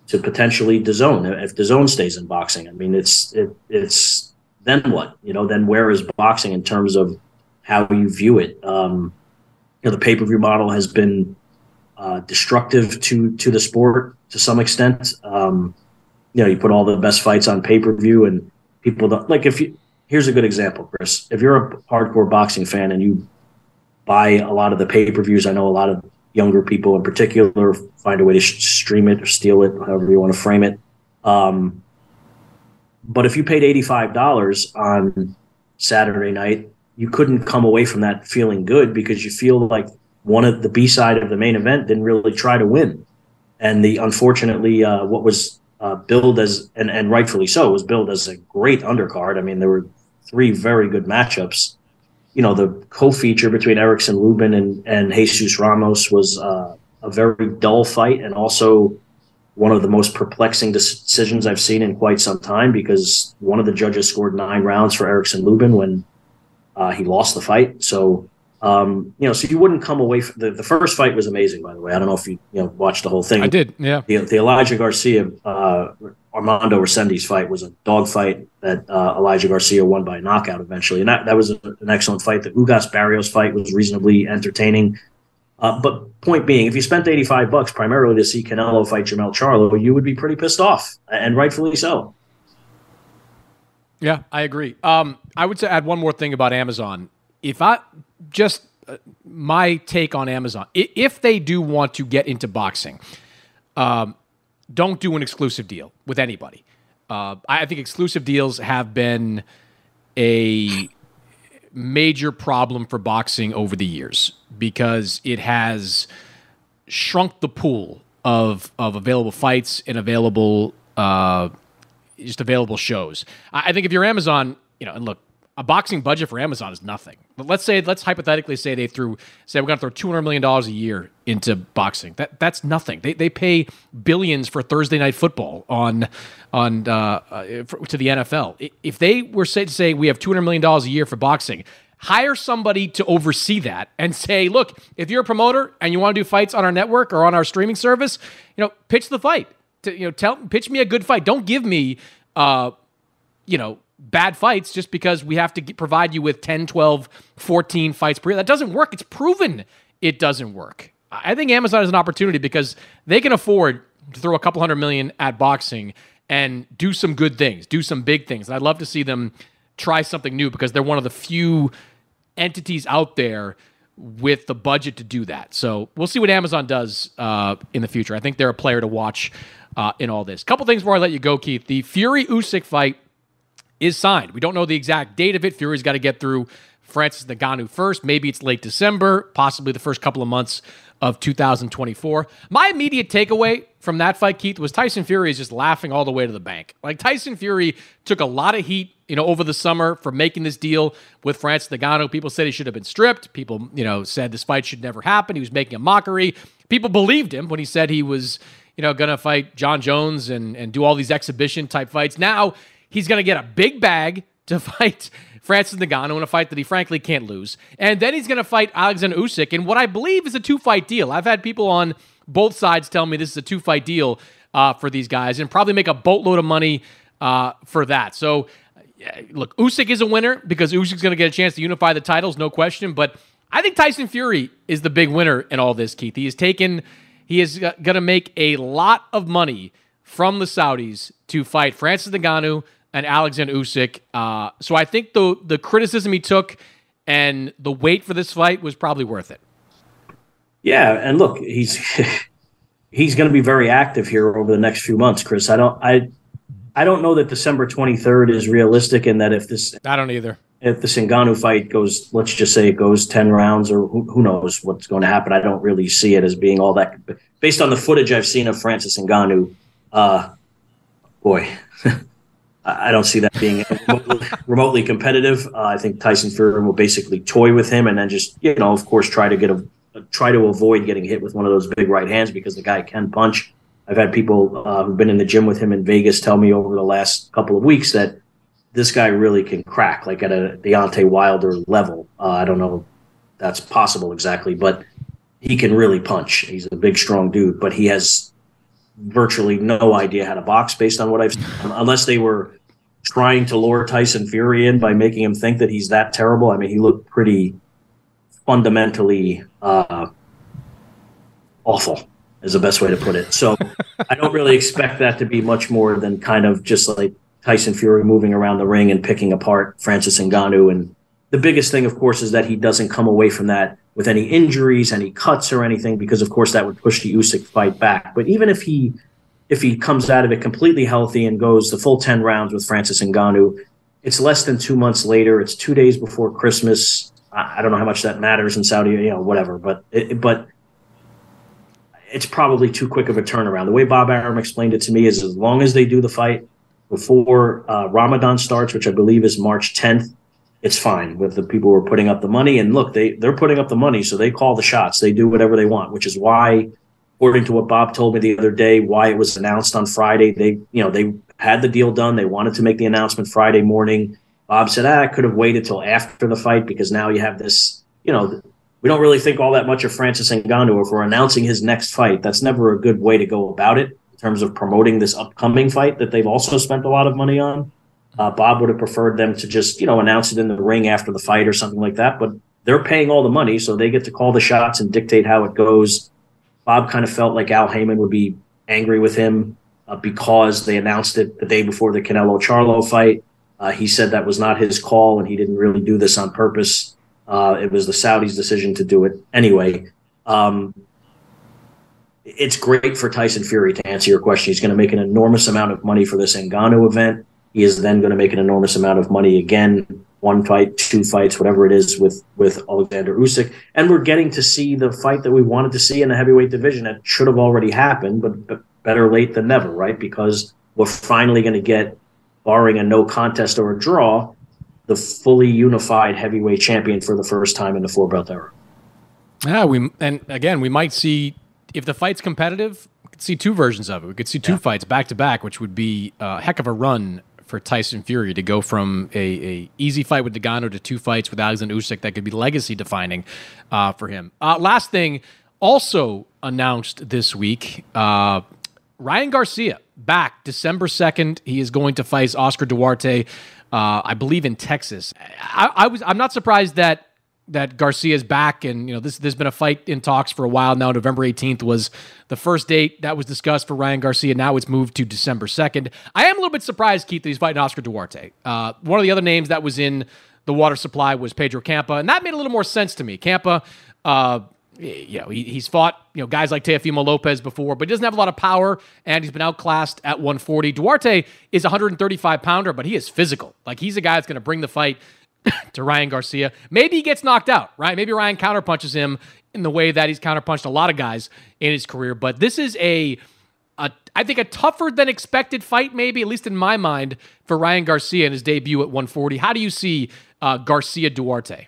S13: to potentially DAZN if DAZN stays in boxing. I mean, it's it, it's then what? You know, then where is boxing in terms of how you view it? Um, you know, the pay per view model has been uh, destructive to to the sport to some extent. Um, you know, you put all the best fights on pay per view, and people don't like. If you here's a good example, Chris. If you're a hardcore boxing fan and you buy a lot of the pay per views, I know a lot of younger people in particular find a way to stream it or steal it, however you want to frame it. Um, but if you paid $85 on Saturday night, you couldn't come away from that feeling good because you feel like one of the B side of the main event didn't really try to win. And the unfortunately, uh, what was uh, billed as, and, and rightfully so, was billed as a great undercard. I mean, there were three very good matchups you know, the co-feature between Erickson Lubin and, and Jesus Ramos was uh, a very dull fight and also one of the most perplexing decisions I've seen in quite some time because one of the judges scored nine rounds for Erickson Lubin when uh, he lost the fight. So, um, you know, so you wouldn't come away from the, the first fight was amazing, by the way. I don't know if you, you know, watched the whole thing.
S8: I did. Yeah.
S13: The, the Elijah Garcia, uh, Armando Resendiz fight was a dog fight that uh, Elijah Garcia won by knockout eventually, and that, that was a, an excellent fight. The Ugas Barrios fight was reasonably entertaining. Uh, but point being, if you spent eighty five bucks primarily to see Canelo fight Jermell Charlo, you would be pretty pissed off, and rightfully so.
S8: Yeah, I agree. Um, I would say add one more thing about Amazon. If I just uh, my take on Amazon, if they do want to get into boxing, um, don't do an exclusive deal with anybody. Uh, I think exclusive deals have been a major problem for boxing over the years because it has shrunk the pool of of available fights and available uh, just available shows. I think if you're Amazon, you know, and look, a boxing budget for Amazon is nothing. But let's say, let's hypothetically say they threw, say we're going to throw two hundred million dollars a year into boxing. That that's nothing. They they pay billions for Thursday night football on on uh, uh, for, to the NFL. If they were say to say we have two hundred million dollars a year for boxing, hire somebody to oversee that and say, look, if you're a promoter and you want to do fights on our network or on our streaming service, you know, pitch the fight. To, you know, tell pitch me a good fight. Don't give me, uh, you know bad fights just because we have to get, provide you with 10, 12, 14 fights per year. That doesn't work. It's proven it doesn't work. I think Amazon is an opportunity because they can afford to throw a couple hundred million at boxing and do some good things, do some big things. And I'd love to see them try something new because they're one of the few entities out there with the budget to do that. So we'll see what Amazon does uh, in the future. I think they're a player to watch uh, in all this. Couple things before I let you go, Keith. The Fury Usyk fight is signed. We don't know the exact date of it. Fury's got to get through Francis Ngannou first. Maybe it's late December, possibly the first couple of months of 2024. My immediate takeaway from that fight, Keith, was Tyson Fury is just laughing all the way to the bank. Like Tyson Fury took a lot of heat, you know, over the summer for making this deal with Francis Ngannou. People said he should have been stripped. People, you know, said this fight should never happen. He was making a mockery. People believed him when he said he was, you know, going to fight Jon Jones and and do all these exhibition type fights. Now He's going to get a big bag to fight Francis Ngannou in a fight that he frankly can't lose. And then he's going to fight Alexander Usyk in what I believe is a two fight deal. I've had people on both sides tell me this is a two fight deal uh, for these guys and probably make a boatload of money uh, for that. So, look, Usyk is a winner because Usyk's going to get a chance to unify the titles, no question. But I think Tyson Fury is the big winner in all this, Keith. He has taken, he is going to make a lot of money from the Saudis to fight Francis Ngannou and Alexander Usyk. Uh, so I think the the criticism he took and the wait for this fight was probably worth it.
S13: Yeah, and look, he's he's going to be very active here over the next few months, Chris. I don't I I don't know that December 23rd is realistic and that if this
S8: I don't either.
S13: if the Ngannou fight goes, let's just say it goes 10 rounds or who, who, knows what's going to happen. I don't really see it as being all that based on the footage I've seen of Francis Ngannou. Uh, boy, I don't see that being remotely, competitive. Uh, I think Tyson Fury will basically toy with him and then just, you know, of course, try to get a, try to avoid getting hit with one of those big right hands because the guy can punch. I've had people uh, who've been in the gym with him in Vegas tell me over the last couple of weeks that this guy really can crack, like at a Deontay Wilder level. Uh, I don't know if that's possible exactly, but he can really punch. He's a big, strong dude, but he has virtually no idea how to box based on what I've seen, unless they were trying to lure Tyson Fury in by making him think that he's that terrible. I mean, he looked pretty fundamentally uh, awful, is the best way to put it. So I don't really expect that to be much more than kind of just like Tyson Fury moving around the ring and picking apart Francis Ngannou. And the biggest thing, of course, is that he doesn't come away from that with any injuries, any cuts or anything, because of course that would push the Usyk fight back. But even if he if he comes out of it completely healthy and goes the full 10 rounds with Francis Ngannou, it's less than two months later. It's two days before Christmas. I, don't know how much that matters in Saudi, you know, whatever. But it, but it's probably too quick of a turnaround. The way Bob Arum explained it to me is as long as they do the fight before uh, Ramadan starts, which I believe is March 10th, it's fine with the people who are putting up the money. And look, they they're putting up the money, so they call the shots. They do whatever they want, which is why according to what Bob told me the other day, why it was announced on Friday. They, you know, they had the deal done. They wanted to make the announcement Friday morning. Bob said, ah, I could have waited till after the fight because now you have this, you know, we don't really think all that much of Francis Ngannou. If we're announcing his next fight, that's never a good way to go about it in terms of promoting this upcoming fight that they've also spent a lot of money on. Uh, Bob would have preferred them to just, you know, announce it in the ring after the fight or something like that. But they're paying all the money, so they get to call the shots and dictate how it goes. Bob kind of felt like Al Haymon would be angry with him uh, because they announced it the day before the Canelo Charlo fight. Uh, he said that was not his call and he didn't really do this on purpose. Uh, it was the Saudis' decision to do it anyway. Um, it's great for Tyson Fury to answer your question. He's going to make an enormous amount of money for this Ngannou event. He is then going to make an enormous amount of money again one fight, two fights, whatever it is with with Alexander Usyk, and we're getting to see the fight that we wanted to see in the heavyweight division. It should have already happened, but better late than never, right? Because we're finally going to get, barring a no contest or a draw, the fully unified heavyweight champion for the first time in the four belt era.
S8: Yeah, we and again we might see if the fight's competitive, we could see two versions of it. We could see two yeah. fights back to back, which would be a heck of a run for Tyson Fury to go from a, a easy fight with Ngannou to two fights with Alexander Usyk that could be legacy defining uh, for him. Uh, last thing, also announced this week, uh, Ryan Garcia back December second. He is going to fight Oscar Duarte, uh, I believe in Texas. I, I was I'm not surprised that that Garcia's back, and you know this. There's been a fight in talks for a while now. November 18th was the first date that was discussed for Ryan Garcia. Now it's moved to December 2nd. I am a little bit surprised, Keith, that he's fighting Oscar Duarte. Uh, one of the other names that was in the water supply was Pedro Campa, and that made a little more sense to me. Campa, uh, you know, he, he's fought you know guys like Teofimo Lopez before, but he doesn't have a lot of power, and he's been outclassed at 140. Duarte is 135 pounder, but he is physical. Like he's a guy that's going to bring the fight to Ryan Garcia. Maybe he gets knocked out, right? Maybe Ryan counterpunches him in the way that he's counterpunched a lot of guys in his career. But this is a, a I think a tougher than expected fight, maybe at least in my mind, for Ryan Garcia in his debut at 140. How do you see uh, Garcia Duarte?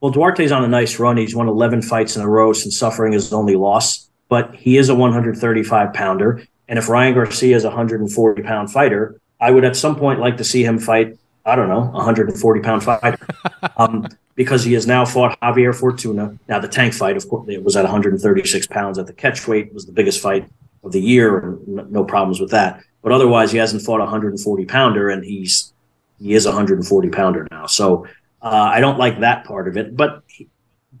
S13: Well, Duarte's on a nice run. He's won 11 fights in a row since suffering his only loss, but he is a 135 pounder. And if Ryan Garcia is a 140 pound fighter, I would at some point like to see him fight I don't know, 140 pound fighter. um, because he has now fought Javier Fortuna. Now, the tank fight, of course, it was at 136 pounds at the catch weight, was the biggest fight of the year, and no problems with that. But otherwise, he hasn't fought a 140 pounder, and he's he is a 140 pounder now. So uh, I don't like that part of it. But he,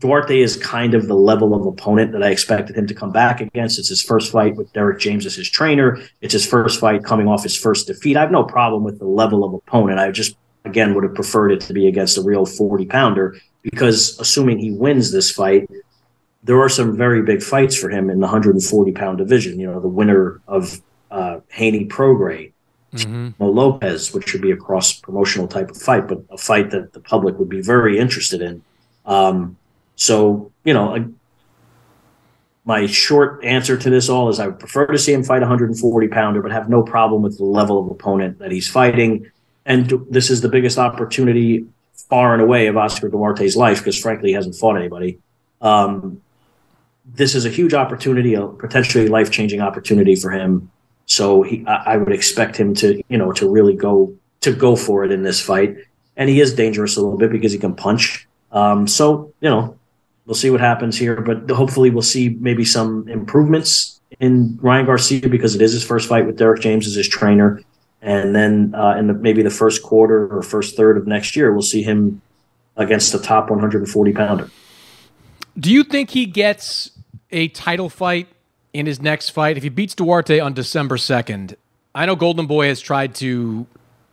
S13: Duarte is kind of the level of opponent that I expected him to come back against. It's his first fight with Derek James as his trainer. It's his first fight coming off his first defeat. I have no problem with the level of opponent. I just, again, would have preferred it to be against a real 40 pounder because assuming he wins this fight, there are some very big fights for him in the 140 pound division. You know, the winner of uh, Haney Prograis mm-hmm. Lopez, which should be a cross promotional type of fight, but a fight that the public would be very interested in. Um, so, you know, my short answer to this all is I would prefer to see him fight a 140 pounder, but have no problem with the level of opponent that he's fighting. And this is the biggest opportunity far and away of Oscar Duarte's life because, frankly, he hasn't fought anybody. Um, this is a huge opportunity, a potentially life changing opportunity for him. So he, I, I would expect him to, you know, to really go to go for it in this fight. And he is dangerous a little bit because he can punch. Um, so you know, we'll see what happens here, but hopefully we'll see maybe some improvements in Ryan Garcia because it is his first fight with Derek James as his trainer. And then uh, in the, maybe the first quarter or first third of next year, we'll see him against the top 140 pounder.
S8: Do you think he gets a title fight in his next fight? If he beats Duarte on December 2nd, I know Golden Boy has tried to,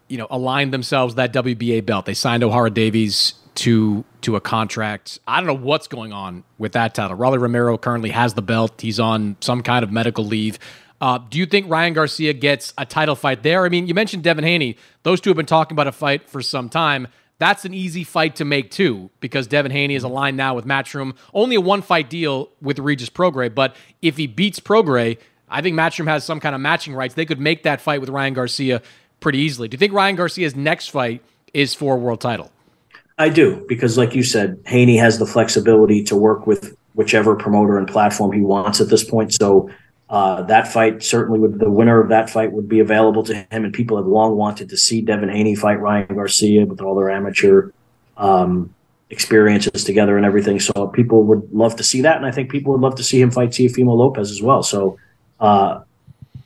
S8: you know, align themselves that WBA belt. They signed Ohara Davies to to a contract. I don't know what's going on with that title. Rolly Romero currently has the belt. He's on some kind of medical leave. Uh, do you think Ryan Garcia gets a title fight there? I mean, you mentioned Devin Haney. Those two have been talking about a fight for some time. That's an easy fight to make too, because Devin Haney is aligned now with Matchroom. Only a one fight deal with Regis Prograis, but if he beats Prograis, I think Matchroom has some kind of matching rights. They could make that fight with Ryan Garcia pretty easily. Do you think Ryan Garcia's next fight is for a world title?
S13: I do because, like you said, Haney has the flexibility to work with whichever promoter and platform he wants at this point. So uh, that fight certainly would the winner of that fight would be available to him, and people have long wanted to see Devin Haney fight Ryan Garcia with all their amateur um, experiences together and everything. So people would love to see that, and I think people would love to see him fight Teofimo Lopez as well. So. Uh,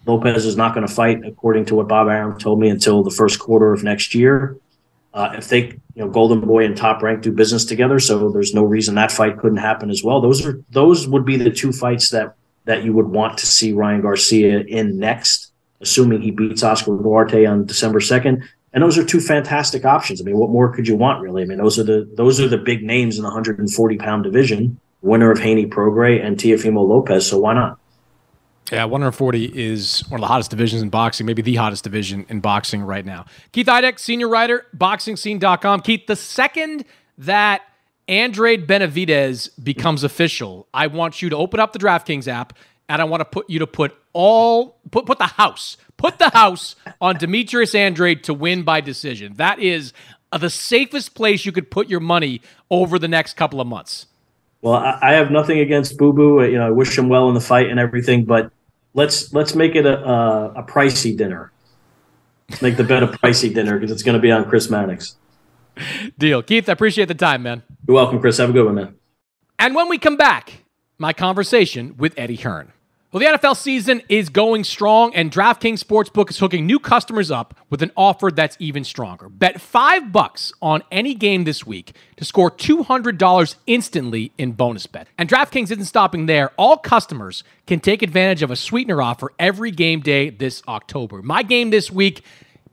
S13: Lopez is not going to fight, according to what Bob Arum told me, until the first quarter of next year. Uh, if they, you know, Golden Boy and Top Rank do business together, so there's no reason that fight couldn't happen as well. Those are those would be the two fights that that you would want to see Ryan Garcia in next, assuming he beats Oscar Duarte on December second. And those are two fantastic options. I mean, what more could you want, really? I mean, those are the those are the big names in the 140 pound division. Winner of Haney Prograis and Teofimo Lopez. So why not?
S8: Yeah, 140 is one of the hottest divisions in boxing, maybe the hottest division in boxing right now. Keith Idec, senior writer, boxingscene.com. Keith, the second that Andrade Benavidez becomes official, I want you to open up the DraftKings app and I want to put you to put all put put the house, put the house on Demetrius Andrade to win by decision. That is the safest place you could put your money over the next couple of months.
S13: Well, I have nothing against Boo Boo. You know, I wish him well in the fight and everything, but let's let's make it a a, a pricey dinner. Let's make the bet a pricey dinner because it's going to be on Chris Mannix.
S8: Deal, Keith. I appreciate the time, man.
S13: You're welcome, Chris. Have a good one, man.
S8: And when we come back, my conversation with Eddie Hearn. Well, the NFL season is going strong, and DraftKings Sportsbook is hooking new customers up with an offer that's even stronger. Bet five bucks on any game this week to score $200 instantly in bonus bet. And DraftKings isn't stopping there. All customers can take advantage of a sweetener offer every game day this October. My game this week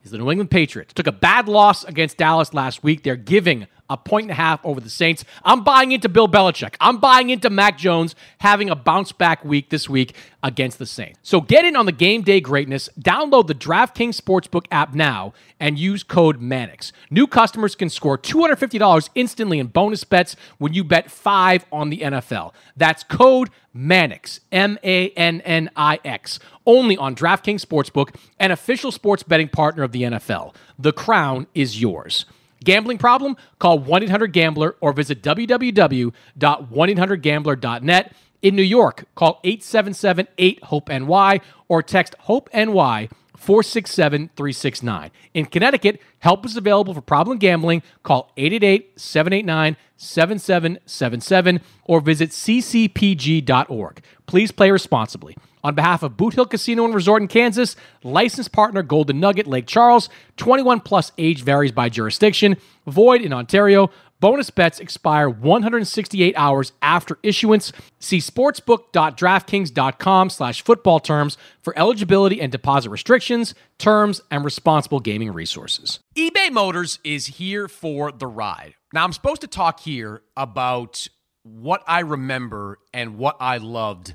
S8: is the New England Patriots. Took a bad loss against Dallas last week. They're giving a point and a half over the Saints. I'm buying into Bill Belichick. I'm buying into Mac Jones having a bounce back week this week against the Saints. So get in on the game day greatness. Download the DraftKings Sportsbook app now and use code MANNIX. New customers can score $250 instantly in bonus bets when you bet five on the NFL. That's code MANNIX, M A N N I X, only on DraftKings Sportsbook, an official sports betting partner of the NFL. The crown is yours. Gambling problem? Call 1 800 Gambler or visit www.1800Gambler.net. In New York, call 877 8 HOPE NY or text HOPE NY 467 369. In Connecticut, help is available for problem gambling. Call 888 789 7777 or visit ccpg.org. Please play responsibly. On behalf of Boot Hill Casino and Resort in Kansas, licensed partner Golden Nugget Lake Charles, 21 plus age varies by jurisdiction, void in Ontario. Bonus bets expire 168 hours after issuance. See sportsbook.draftkings.com slash football terms for eligibility and deposit restrictions, terms, and responsible gaming resources. eBay Motors is here for the ride. Now, I'm supposed to talk here about what I remember and what I loved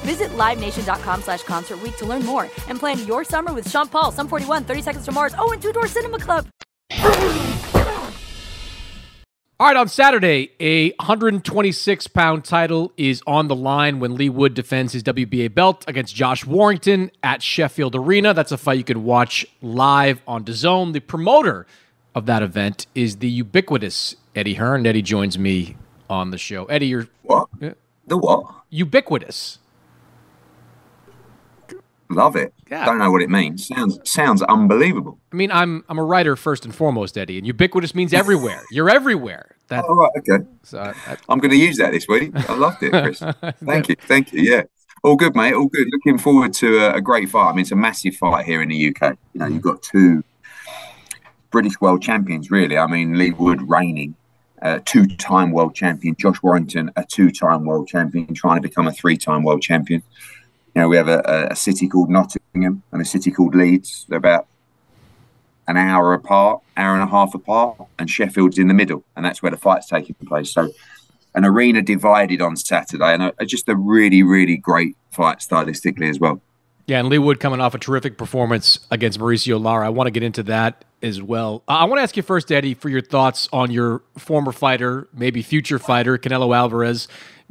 S2: Visit LiveNation.com slash Concert Week to learn more and plan your summer with Sean Paul, Sum 41, 30 Seconds to Mars, oh, and Two Door Cinema Club.
S8: All right, on Saturday, a 126 pound title is on the line when Leigh Wood defends his WBA belt against Josh Warrington at Sheffield Arena. That's a fight you can watch live on DAZN. The promoter of that event is the ubiquitous Eddie Hearn. Eddie joins me on the show. Eddie, you're
S14: what? The what?
S8: Ubiquitous.
S14: Love it.
S8: Yeah.
S14: Don't know what it means. Sounds sounds unbelievable.
S8: I mean, I'm I'm a writer first and foremost, Eddie, and ubiquitous means everywhere. You're everywhere. That,
S14: oh, right, okay.
S8: So I,
S14: I'm going to use that this week. I loved it, Chris. Thank you. Thank you. Yeah. All good, mate. All good. Looking forward to a, a, great fight. I mean, it's a massive fight here in the UK. You know, you've got two British world champions, really. I mean, Leigh Wood reigning, uh, two time world champion. Josh Warrington, a two time world champion, trying to become a three time world champion. You know, we have a, a, city called Nottingham and a city called Leeds. They're about an hour apart, hour and a half apart, and Sheffield's in the middle, and that's where the fight's taking place. So, an arena divided on Saturday, and a, just a really, really great fight stylistically as well.
S8: Yeah, and Leigh Wood coming off a terrific performance against Mauricio Lara. I want to get into that as well. Uh, I want to ask you first, Eddie, for your thoughts on your former fighter, maybe future fighter, Canelo Alvarez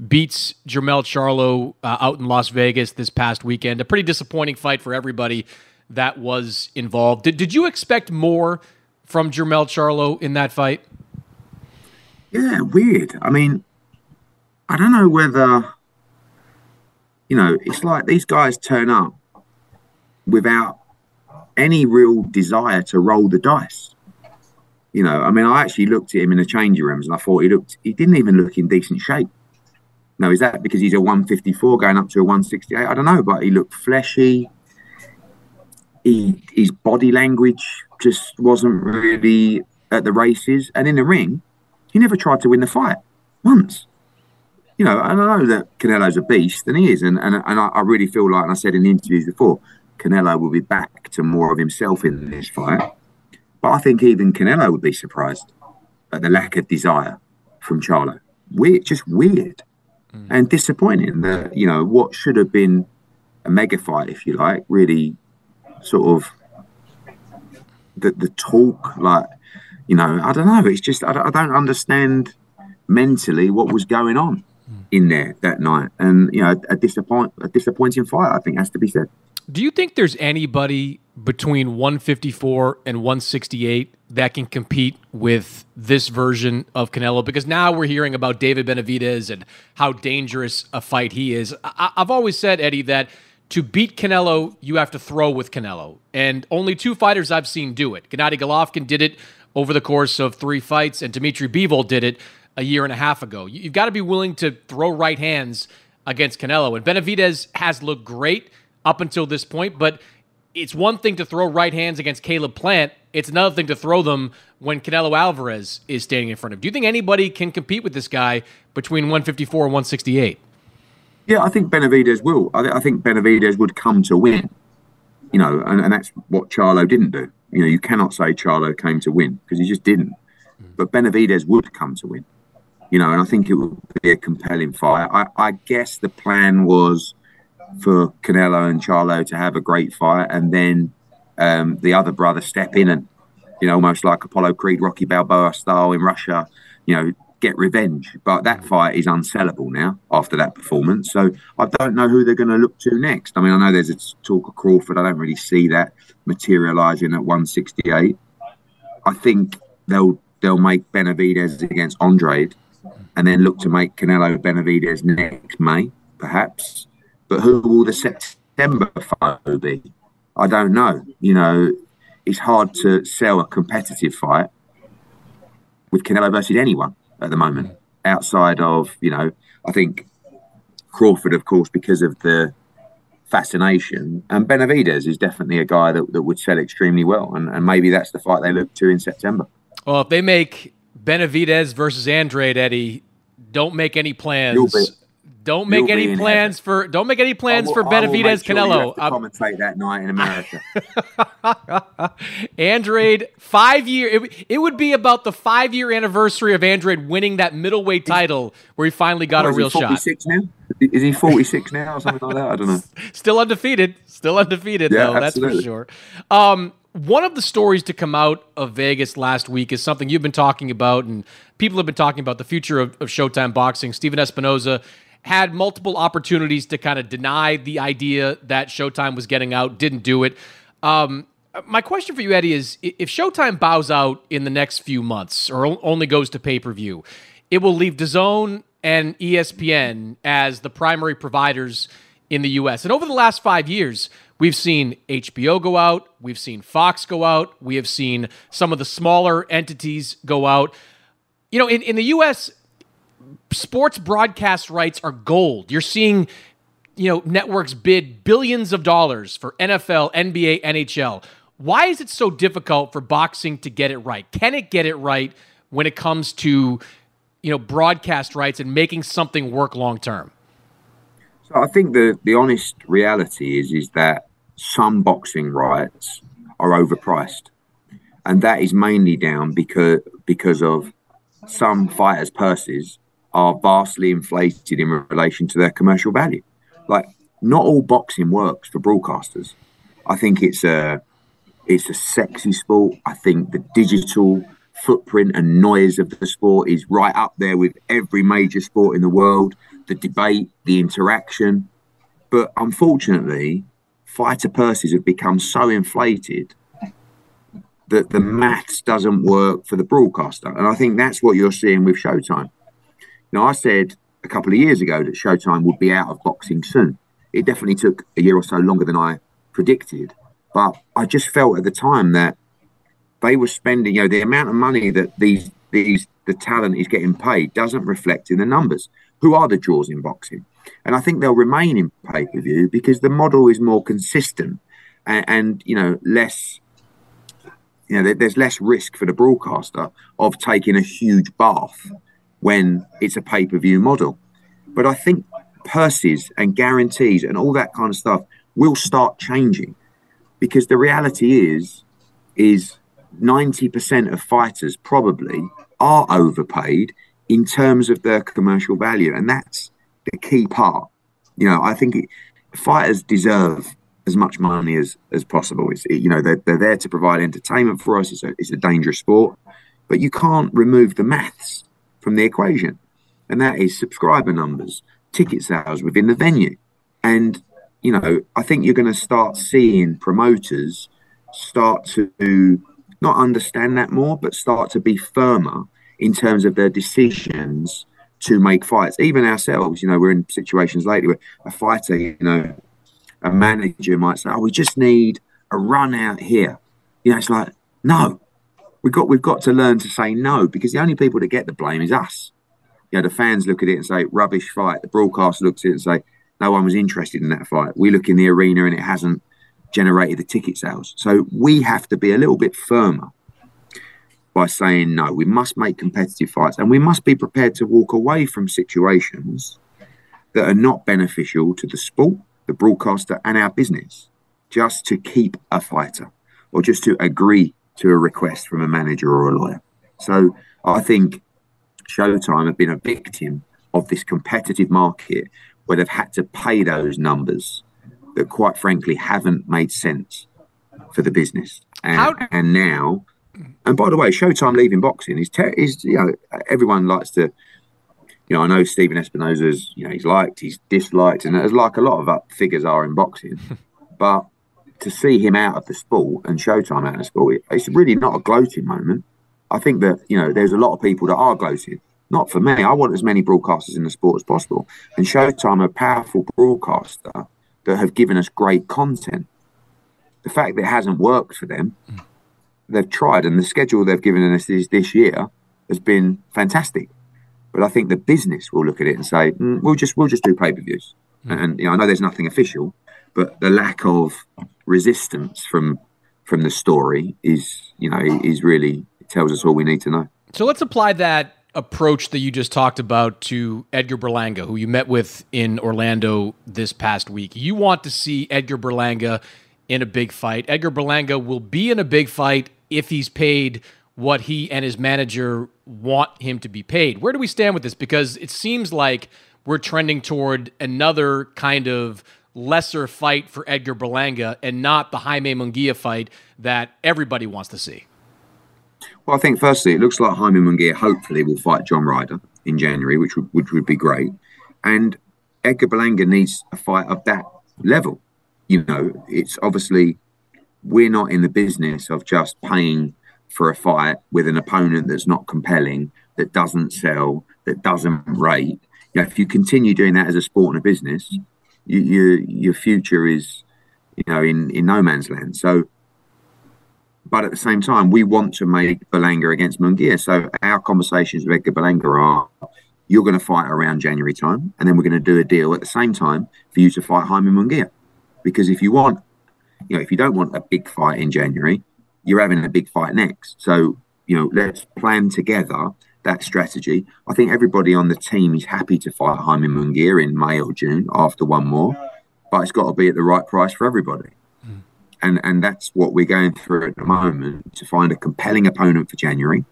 S8: beats Jermell Charlo uh, out in Las Vegas this past weekend. A pretty disappointing fight for everybody that was involved. Did, did you expect more from Jermell Charlo in that fight?
S14: Yeah, weird. I mean, I don't know whether, you know, it's like these guys turn up without any real desire to roll the dice. You know, I mean, I actually looked at him in the changing rooms and I thought he looked, he didn't even look in decent shape. Now, is that because he's a 154 going up to a 168? I don't know, but he looked fleshy. He, his body language just wasn't really at the races. And in the ring, he never tried to win the fight once. You know, and I know that Canelo's a beast, and he is. And, and, and I, I really feel like, and I said in the interviews before, Canelo will be back to more of himself in this fight. But I think even Canelo would be surprised at the lack of desire from Charlo. Weird, just weird mm. and disappointing that, you know, what should have been a mega fight, if you like, really sort of the, the talk, like, you know, I don't know. It's just, I, I don't understand mentally what was going on mm. in there that night. And, you know, a, disappoint, a disappointing fight, I think, has to be said.
S8: Do you think there's anybody between 154 and 168 that can compete with this version of Canelo? Because now we're hearing about David Benavidez and how dangerous a fight he is. I- have always said, Eddie, that to beat Canelo, you have to throw with Canelo. And only two fighters I've seen do it. Gennady Golovkin did it over the course of three fights, and Dmitry Bivol did it a year and a half ago. You've got to be willing to throw right hands against Canelo. And Benavidez has looked great up until this point, but it's one thing to throw right hands against Caleb Plant. It's another thing to throw them when Canelo Alvarez is standing in front of him. Do you think anybody can compete with this guy between 154 and 168?
S14: Yeah, I think Benavidez will. I, th- I think Benavidez would come to win. You know, and, and that's what Charlo didn't do. You know, you cannot say Charlo came to win because he just didn't. Mm. But Benavidez would come to win. You know, and I think it would be a compelling fight. I, I guess the plan was for Canelo and Charlo to have a great fight, and then um, the other brother step in and, you know, almost like Apollo Creed, Rocky Balboa style in Russia, you know, get revenge. But that fight is unsellable now after that performance. So I don't know who they're going to look to next. I mean, I know there's a talk of Crawford. I don't really see that materialising at 168. I think they'll they'll make Benavidez against Andrade, and then look to make Canelo Benavidez next May, perhaps. But who will the September fight be? I don't know. You know, it's hard to sell a competitive fight with Canelo versus anyone at the moment, outside of you know, I think Crawford, of course, because of the fascination, and Benavidez is definitely a guy that, that would sell extremely well, and, and maybe that's the fight they look to in September.
S8: Well, if they make Benavidez versus Andrade, Eddie, don't make any plans. Don't make any plans for. Don't make any plans will, for Benavidez
S14: sure
S8: Canelo.
S14: i commentate that night in America.
S8: Andrade five year. It, it, would be about the five year anniversary of Andrade winning that middleweight title, where he finally got
S14: what,
S8: a real shot.
S14: Now? Is he 46 now or something like that? I don't know.
S8: Still undefeated. Still undefeated, yeah, though. Absolutely. That's for sure. Um, one of the stories to come out of Vegas last week is something you've been talking about, and people have been talking about the future of, of Showtime boxing. Stephen Espinoza had multiple opportunities to kind of deny the idea that Showtime was getting out, didn't do it. Um, my question for you, Eddie, is if Showtime bows out in the next few months or only goes to pay per view, it will leave DAZN and ESPN as the primary providers in the U.S. And over the last five years, We've seen HBO go out, we've seen Fox go out, we have seen some of the smaller entities go out. You know, in, in the US, sports broadcast rights are gold. You're seeing, you know, networks bid billions of dollars for NFL, NBA, NHL. Why is it so difficult for boxing to get it right? Can it get it right when it comes to, you know, broadcast rights and making something work long term?
S14: So I think the the honest reality is is that some boxing rights are overpriced, and that is mainly down because because of some fighters' purses are vastly inflated in relation to their commercial value. Like not all boxing works for broadcasters. I think it's a it's a sexy sport. I think the digital footprint and noise of the sport is right up there with every major sport in the world. The debate, the interaction, but unfortunately, fighter purses have become so inflated that the maths doesn't work for the broadcaster. And I think that's what you're seeing with Showtime. Now, I said a couple of years ago that Showtime would be out of boxing soon. It definitely took a year or so longer than I predicted. But I just felt at the time that they were spending, you know, the amount of money that these these the talent is getting paid doesn't reflect in the numbers. Who are the draws in boxing? and I think they'll remain in pay per view because the model is more consistent and, and you know less. You know, there's less risk for the broadcaster of taking a huge bath when it's a pay per view model. But I think purses and guarantees and all that kind of stuff will start changing because the reality is is 90% of fighters probably are overpaid in terms of their commercial value and that's the key part. You know, I think it, fighters deserve as much money as as possible. It's it, you know they're they're there to provide entertainment for us. It's a it's a dangerous sport, but you can't remove the maths from the equation, and that is subscriber numbers, ticket sales within the venue, and you know I think you're going to start seeing promoters start to not understand that more, but start to be firmer in terms of their decisions to make fights. Even ourselves, you know, we're in situations lately where a fighter, you know, a manager might say, "Oh, we just need a run out here." You know, it's like, no, we've got we've got to learn to say no because the only people that get the blame is us. You know, the fans look at it and say, "Rubbish fight." The broadcaster looks at it and say, "No one was interested in that fight." We look in the arena and it hasn't generated the ticket sales. So we have to be a little bit firmer by saying no. We must make competitive fights, and we must be prepared to walk away from situations that are not beneficial to the sport, the broadcaster, and our business, just to keep a fighter or just to agree to a request from a manager or a lawyer. So I think Showtime have been a victim of this competitive market where they've had to pay those numbers that, quite frankly, haven't made sense for the business. And, and now, and by the way, Showtime leaving boxing is, ter- is you know, everyone likes to you know, I know Stephen Espinoza's, you know, he's liked, he's disliked, and as like a lot of figures are in boxing. but to see him out of the sport and Showtime out of the sport, it's really not a gloating moment. I think that, you know, there's a lot of people that are gloating. Not for me. I want as many broadcasters in the sport as possible. And Showtime are a powerful broadcaster that have given us great content. The fact that it hasn't worked for them, they've tried, and the schedule they've given us this, this year has been fantastic. But I think the business will look at it and say, mm, "We'll just we'll just do pay per views." Mm. And you know, I know there's nothing official, but the lack of resistance from from the story is you know is really tells us all we need to know.
S8: So let's apply that approach that you just talked about to Edgar Berlanga, who you met with in Orlando this past week. You want to see Edgar Berlanga in a big fight. Edgar Berlanga will be in a big fight if he's paid what he and his manager want him to be paid. Where do we stand with this? Because it seems like we're trending toward another kind of lesser fight for Edgar Berlanga and not the Jaime Munguia fight that everybody wants to see.
S14: Well, I think firstly, it looks like Jaime Munguia hopefully will fight John Ryder in January, which would, which would be great. And Edgar Berlanga needs a fight of that level. You know, it's obviously we're not in the business of just paying for a fight with an opponent that's not compelling, that doesn't sell, that doesn't rate. You know, if you continue doing that as a sport and a business, you, you, your future is, you know, in, in no man's land. So, but at the same time, we want to make Berlanga against Munguia. So our conversations with Edgar Berlanga are, you're going to fight around January time, and then we're going to do a deal at the same time for you to fight Jaime Munguia. Because if you want, you know, if you don't want a big fight in January, you're having a big fight next. So, you know, let's plan together that strategy. I think everybody on the team is happy to fight Jaime Munguia in May or June after one more, but it's got to be at the right price for everybody. Mm. And and that's what we're going through at the moment to find a compelling opponent for January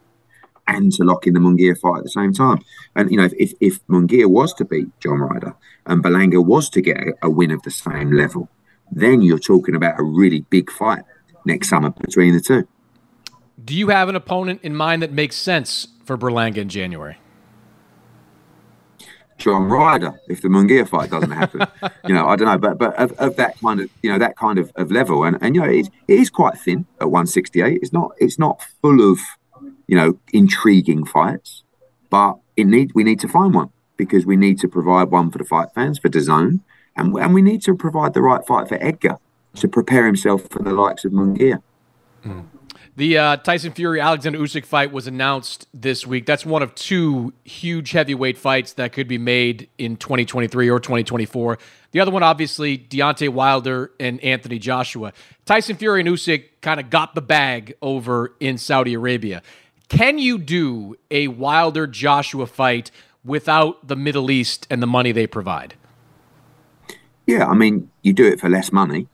S14: and to lock in the Munguia fight at the same time. And you know, if if Munguia was to beat John Ryder and Berlanga was to get a, a win of the same level, then you're talking about a really big fight next summer between the two.
S8: Do you have an opponent in mind that makes sense for Berlanga in January?
S14: John Ryder, if the Munguia fight doesn't happen, you know, I don't know, but but of, of, that kind of you know that kind of, of level, and and you know it, it is quite thin at 168. It's not it's not full of you know intriguing fights, but it need we need to find one because we need to provide one for the fight fans for DAZN, and and we need to provide the right fight for Edgar to prepare himself for the likes of Munguia.
S8: Mm. The uh, Tyson Fury Alexander Usyk fight was announced this week. That's one of two huge heavyweight fights that could be made in 2023 or 2024. The other one, obviously, Deontay Wilder and Anthony Joshua. Tyson Fury and Usyk kind of got the bag over in Saudi Arabia. Can you do a Wilder Joshua fight without the Middle East and the money they provide?
S14: Yeah, I mean, you do it for less money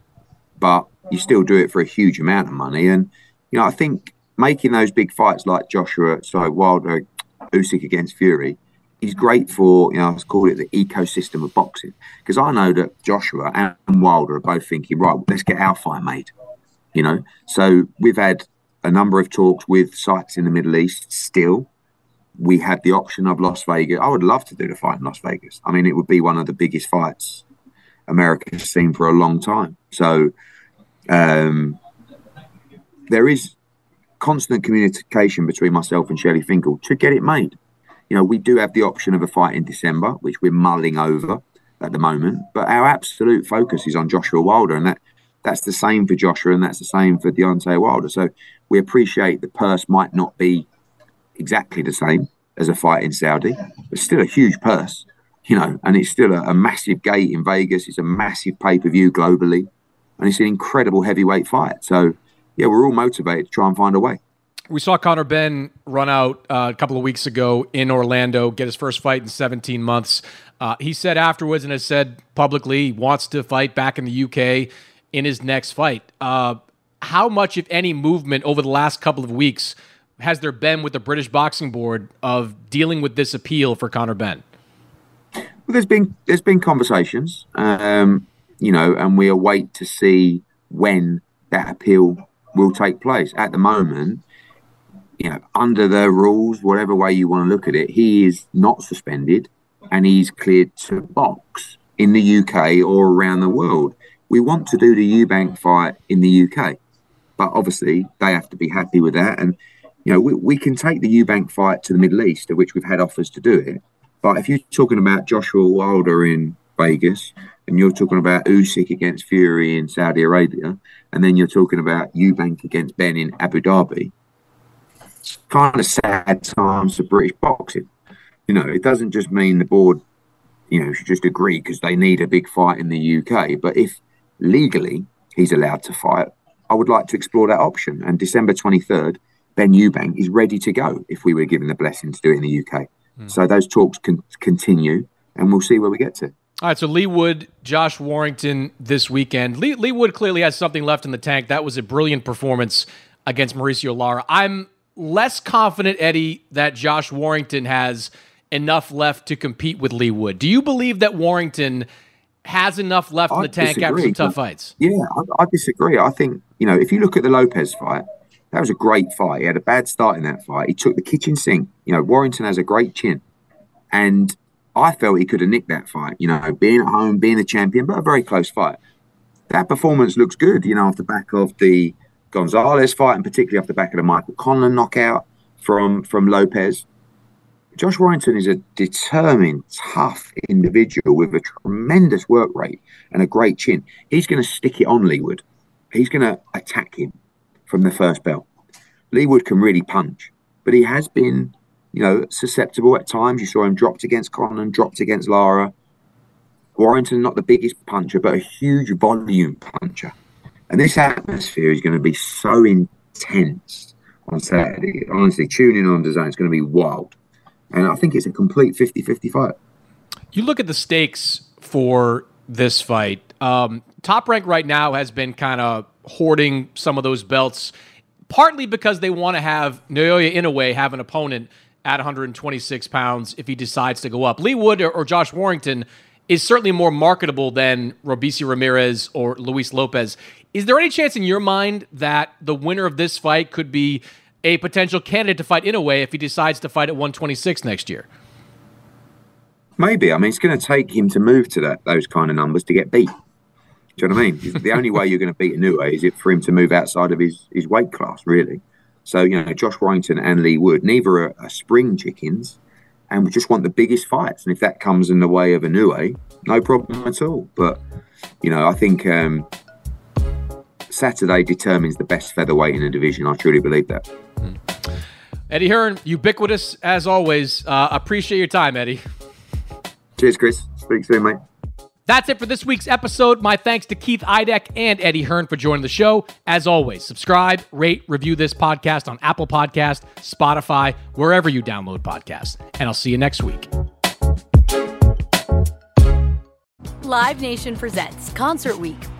S14: but you still do it for a huge amount of money. And you know, I think making those big fights like Joshua, so Wilder, Usyk against Fury is great for you know, let's call it the ecosystem of boxing. Because I know that Joshua and Wilder are both thinking, right, let's get our fight made. You know, so we've had a number of talks with sites in the Middle East. Still, we had the option of Las Vegas. I would love to do the fight in Las Vegas. I mean, it would be one of the biggest fights America's seen for a long time. So um, there is constant communication between myself and Shelly Finkel to get it made. You know, we do have the option of a fight in December, which we're mulling over at the moment, but our absolute focus is on Joshua Wilder, and that that's the same for Joshua, and that's the same for Deontay Wilder. So we appreciate the purse might not be exactly the same as a fight in Saudi, but still a huge purse, you know, and it's still a, a massive gate in Vegas. It's a massive pay per view globally. and it's an incredible heavyweight fight. So, yeah, we're all motivated to try and find a way.
S8: We saw Conor Benn run out uh, a couple of weeks ago in Orlando, get his first fight in 17 months. Uh, he said afterwards and has said publicly he wants to fight back in the UK in his next fight. Uh, how much, if any, movement over the last couple of weeks has there been with the British Boxing Board of dealing with this appeal for Conor Benn?
S14: Well, there's been there's been conversations, um, you know, and we await to see when that appeal will take place. At the moment, you know, under the rules, whatever way you want to look at it, he is not suspended and he's cleared to box in the UK or around the world. We want to do the Eubank fight in the UK, but obviously they have to be happy with that. And you know, we, we can take the Eubank fight to the Middle East, of which we've had offers to do it. But if you're talking about Joshua Wilder in Vegas, and you're talking about Usyk against Fury in Saudi Arabia, and then you're talking about Eubank against Benn in Abu Dhabi, It's kind of sad times for British boxing. You know, it doesn't just mean the board, you know, should just agree because they need a big fight in the UK. But if legally he's allowed to fight, I would like to explore that option. And December 23rd, Benn Eubank is ready to go if we were given the blessing to do it in the UK. Mm. So those talks can continue and we'll see where we get to.
S8: All right, so Leigh Wood, Josh Warrington this weekend. Leigh, Leigh Wood clearly has something left in the tank. That was a brilliant performance against Mauricio Lara. I'm less confident, Eddie, that Josh Warrington has enough left to compete with Leigh Wood. Do you believe that Warrington has enough left I in the tank disagree. after some tough fights?
S14: Yeah, I, I disagree. I think, you know, if you look at the Lopez fight, that was a great fight. He had a bad start in that fight. He took the kitchen sink. You know, Warrington has a great chin. And I felt he could have nicked that fight, you know, being at home, being the champion, but a very close fight. That performance looks good, you know, off the back of the Gonzalez fight, and particularly off the back of the Michael Conlan knockout from from Lopez. Josh Warrington is a determined, tough individual with a tremendous work rate and a great chin. He's going to stick it on Wood. He's going to attack him from the first bell. Wood can really punch, but he has been, you know, susceptible at times. You saw him dropped against Conlan, dropped against Lara. Warrington, not the biggest puncher, but a huge volume puncher. And this atmosphere is going to be so intense on Saturday. Honestly, tuning on design is going to be wild. And I think it's a complete 50 50 fight.
S8: You look at the stakes for this fight. Um, top rank right now has been kind of hoarding some of those belts, partly because they want to have Naoya Inoue have an opponent at 126 pounds if he decides to go up. Leigh Wood or, or Josh Warrington is certainly more marketable than Robeisy Ramirez or Luis Lopez. Is there any chance in your mind that the winner of this fight could be a potential candidate to fight Inoue if he decides to fight at 126 next year?
S14: Maybe. I mean, it's going to take him to move to that those kind of numbers to get beat. Do you know what I mean? the only way you're going to beat Inoue is it for him to move outside of his, his weight class, really. So, you know, Josh Warrington and Leigh Wood, neither are, are, spring chickens, and we just want the biggest fights. And if that comes in the way of a Inoue, no problem at all. But, you know, I think um, Saturday determines the best featherweight in the division. I truly believe that. Mm.
S8: Eddie Hearn, ubiquitous as always. Uh, appreciate your time, Eddie.
S14: Cheers, Chris. Speak soon, mate.
S8: That's it for this week's episode. My thanks to Keith Idec and Eddie Hearn for joining the show. As always, subscribe, rate, review this podcast on Apple Podcast, Spotify, wherever you download podcasts. And I'll see you next week.
S2: Live Nation presents Concert Week.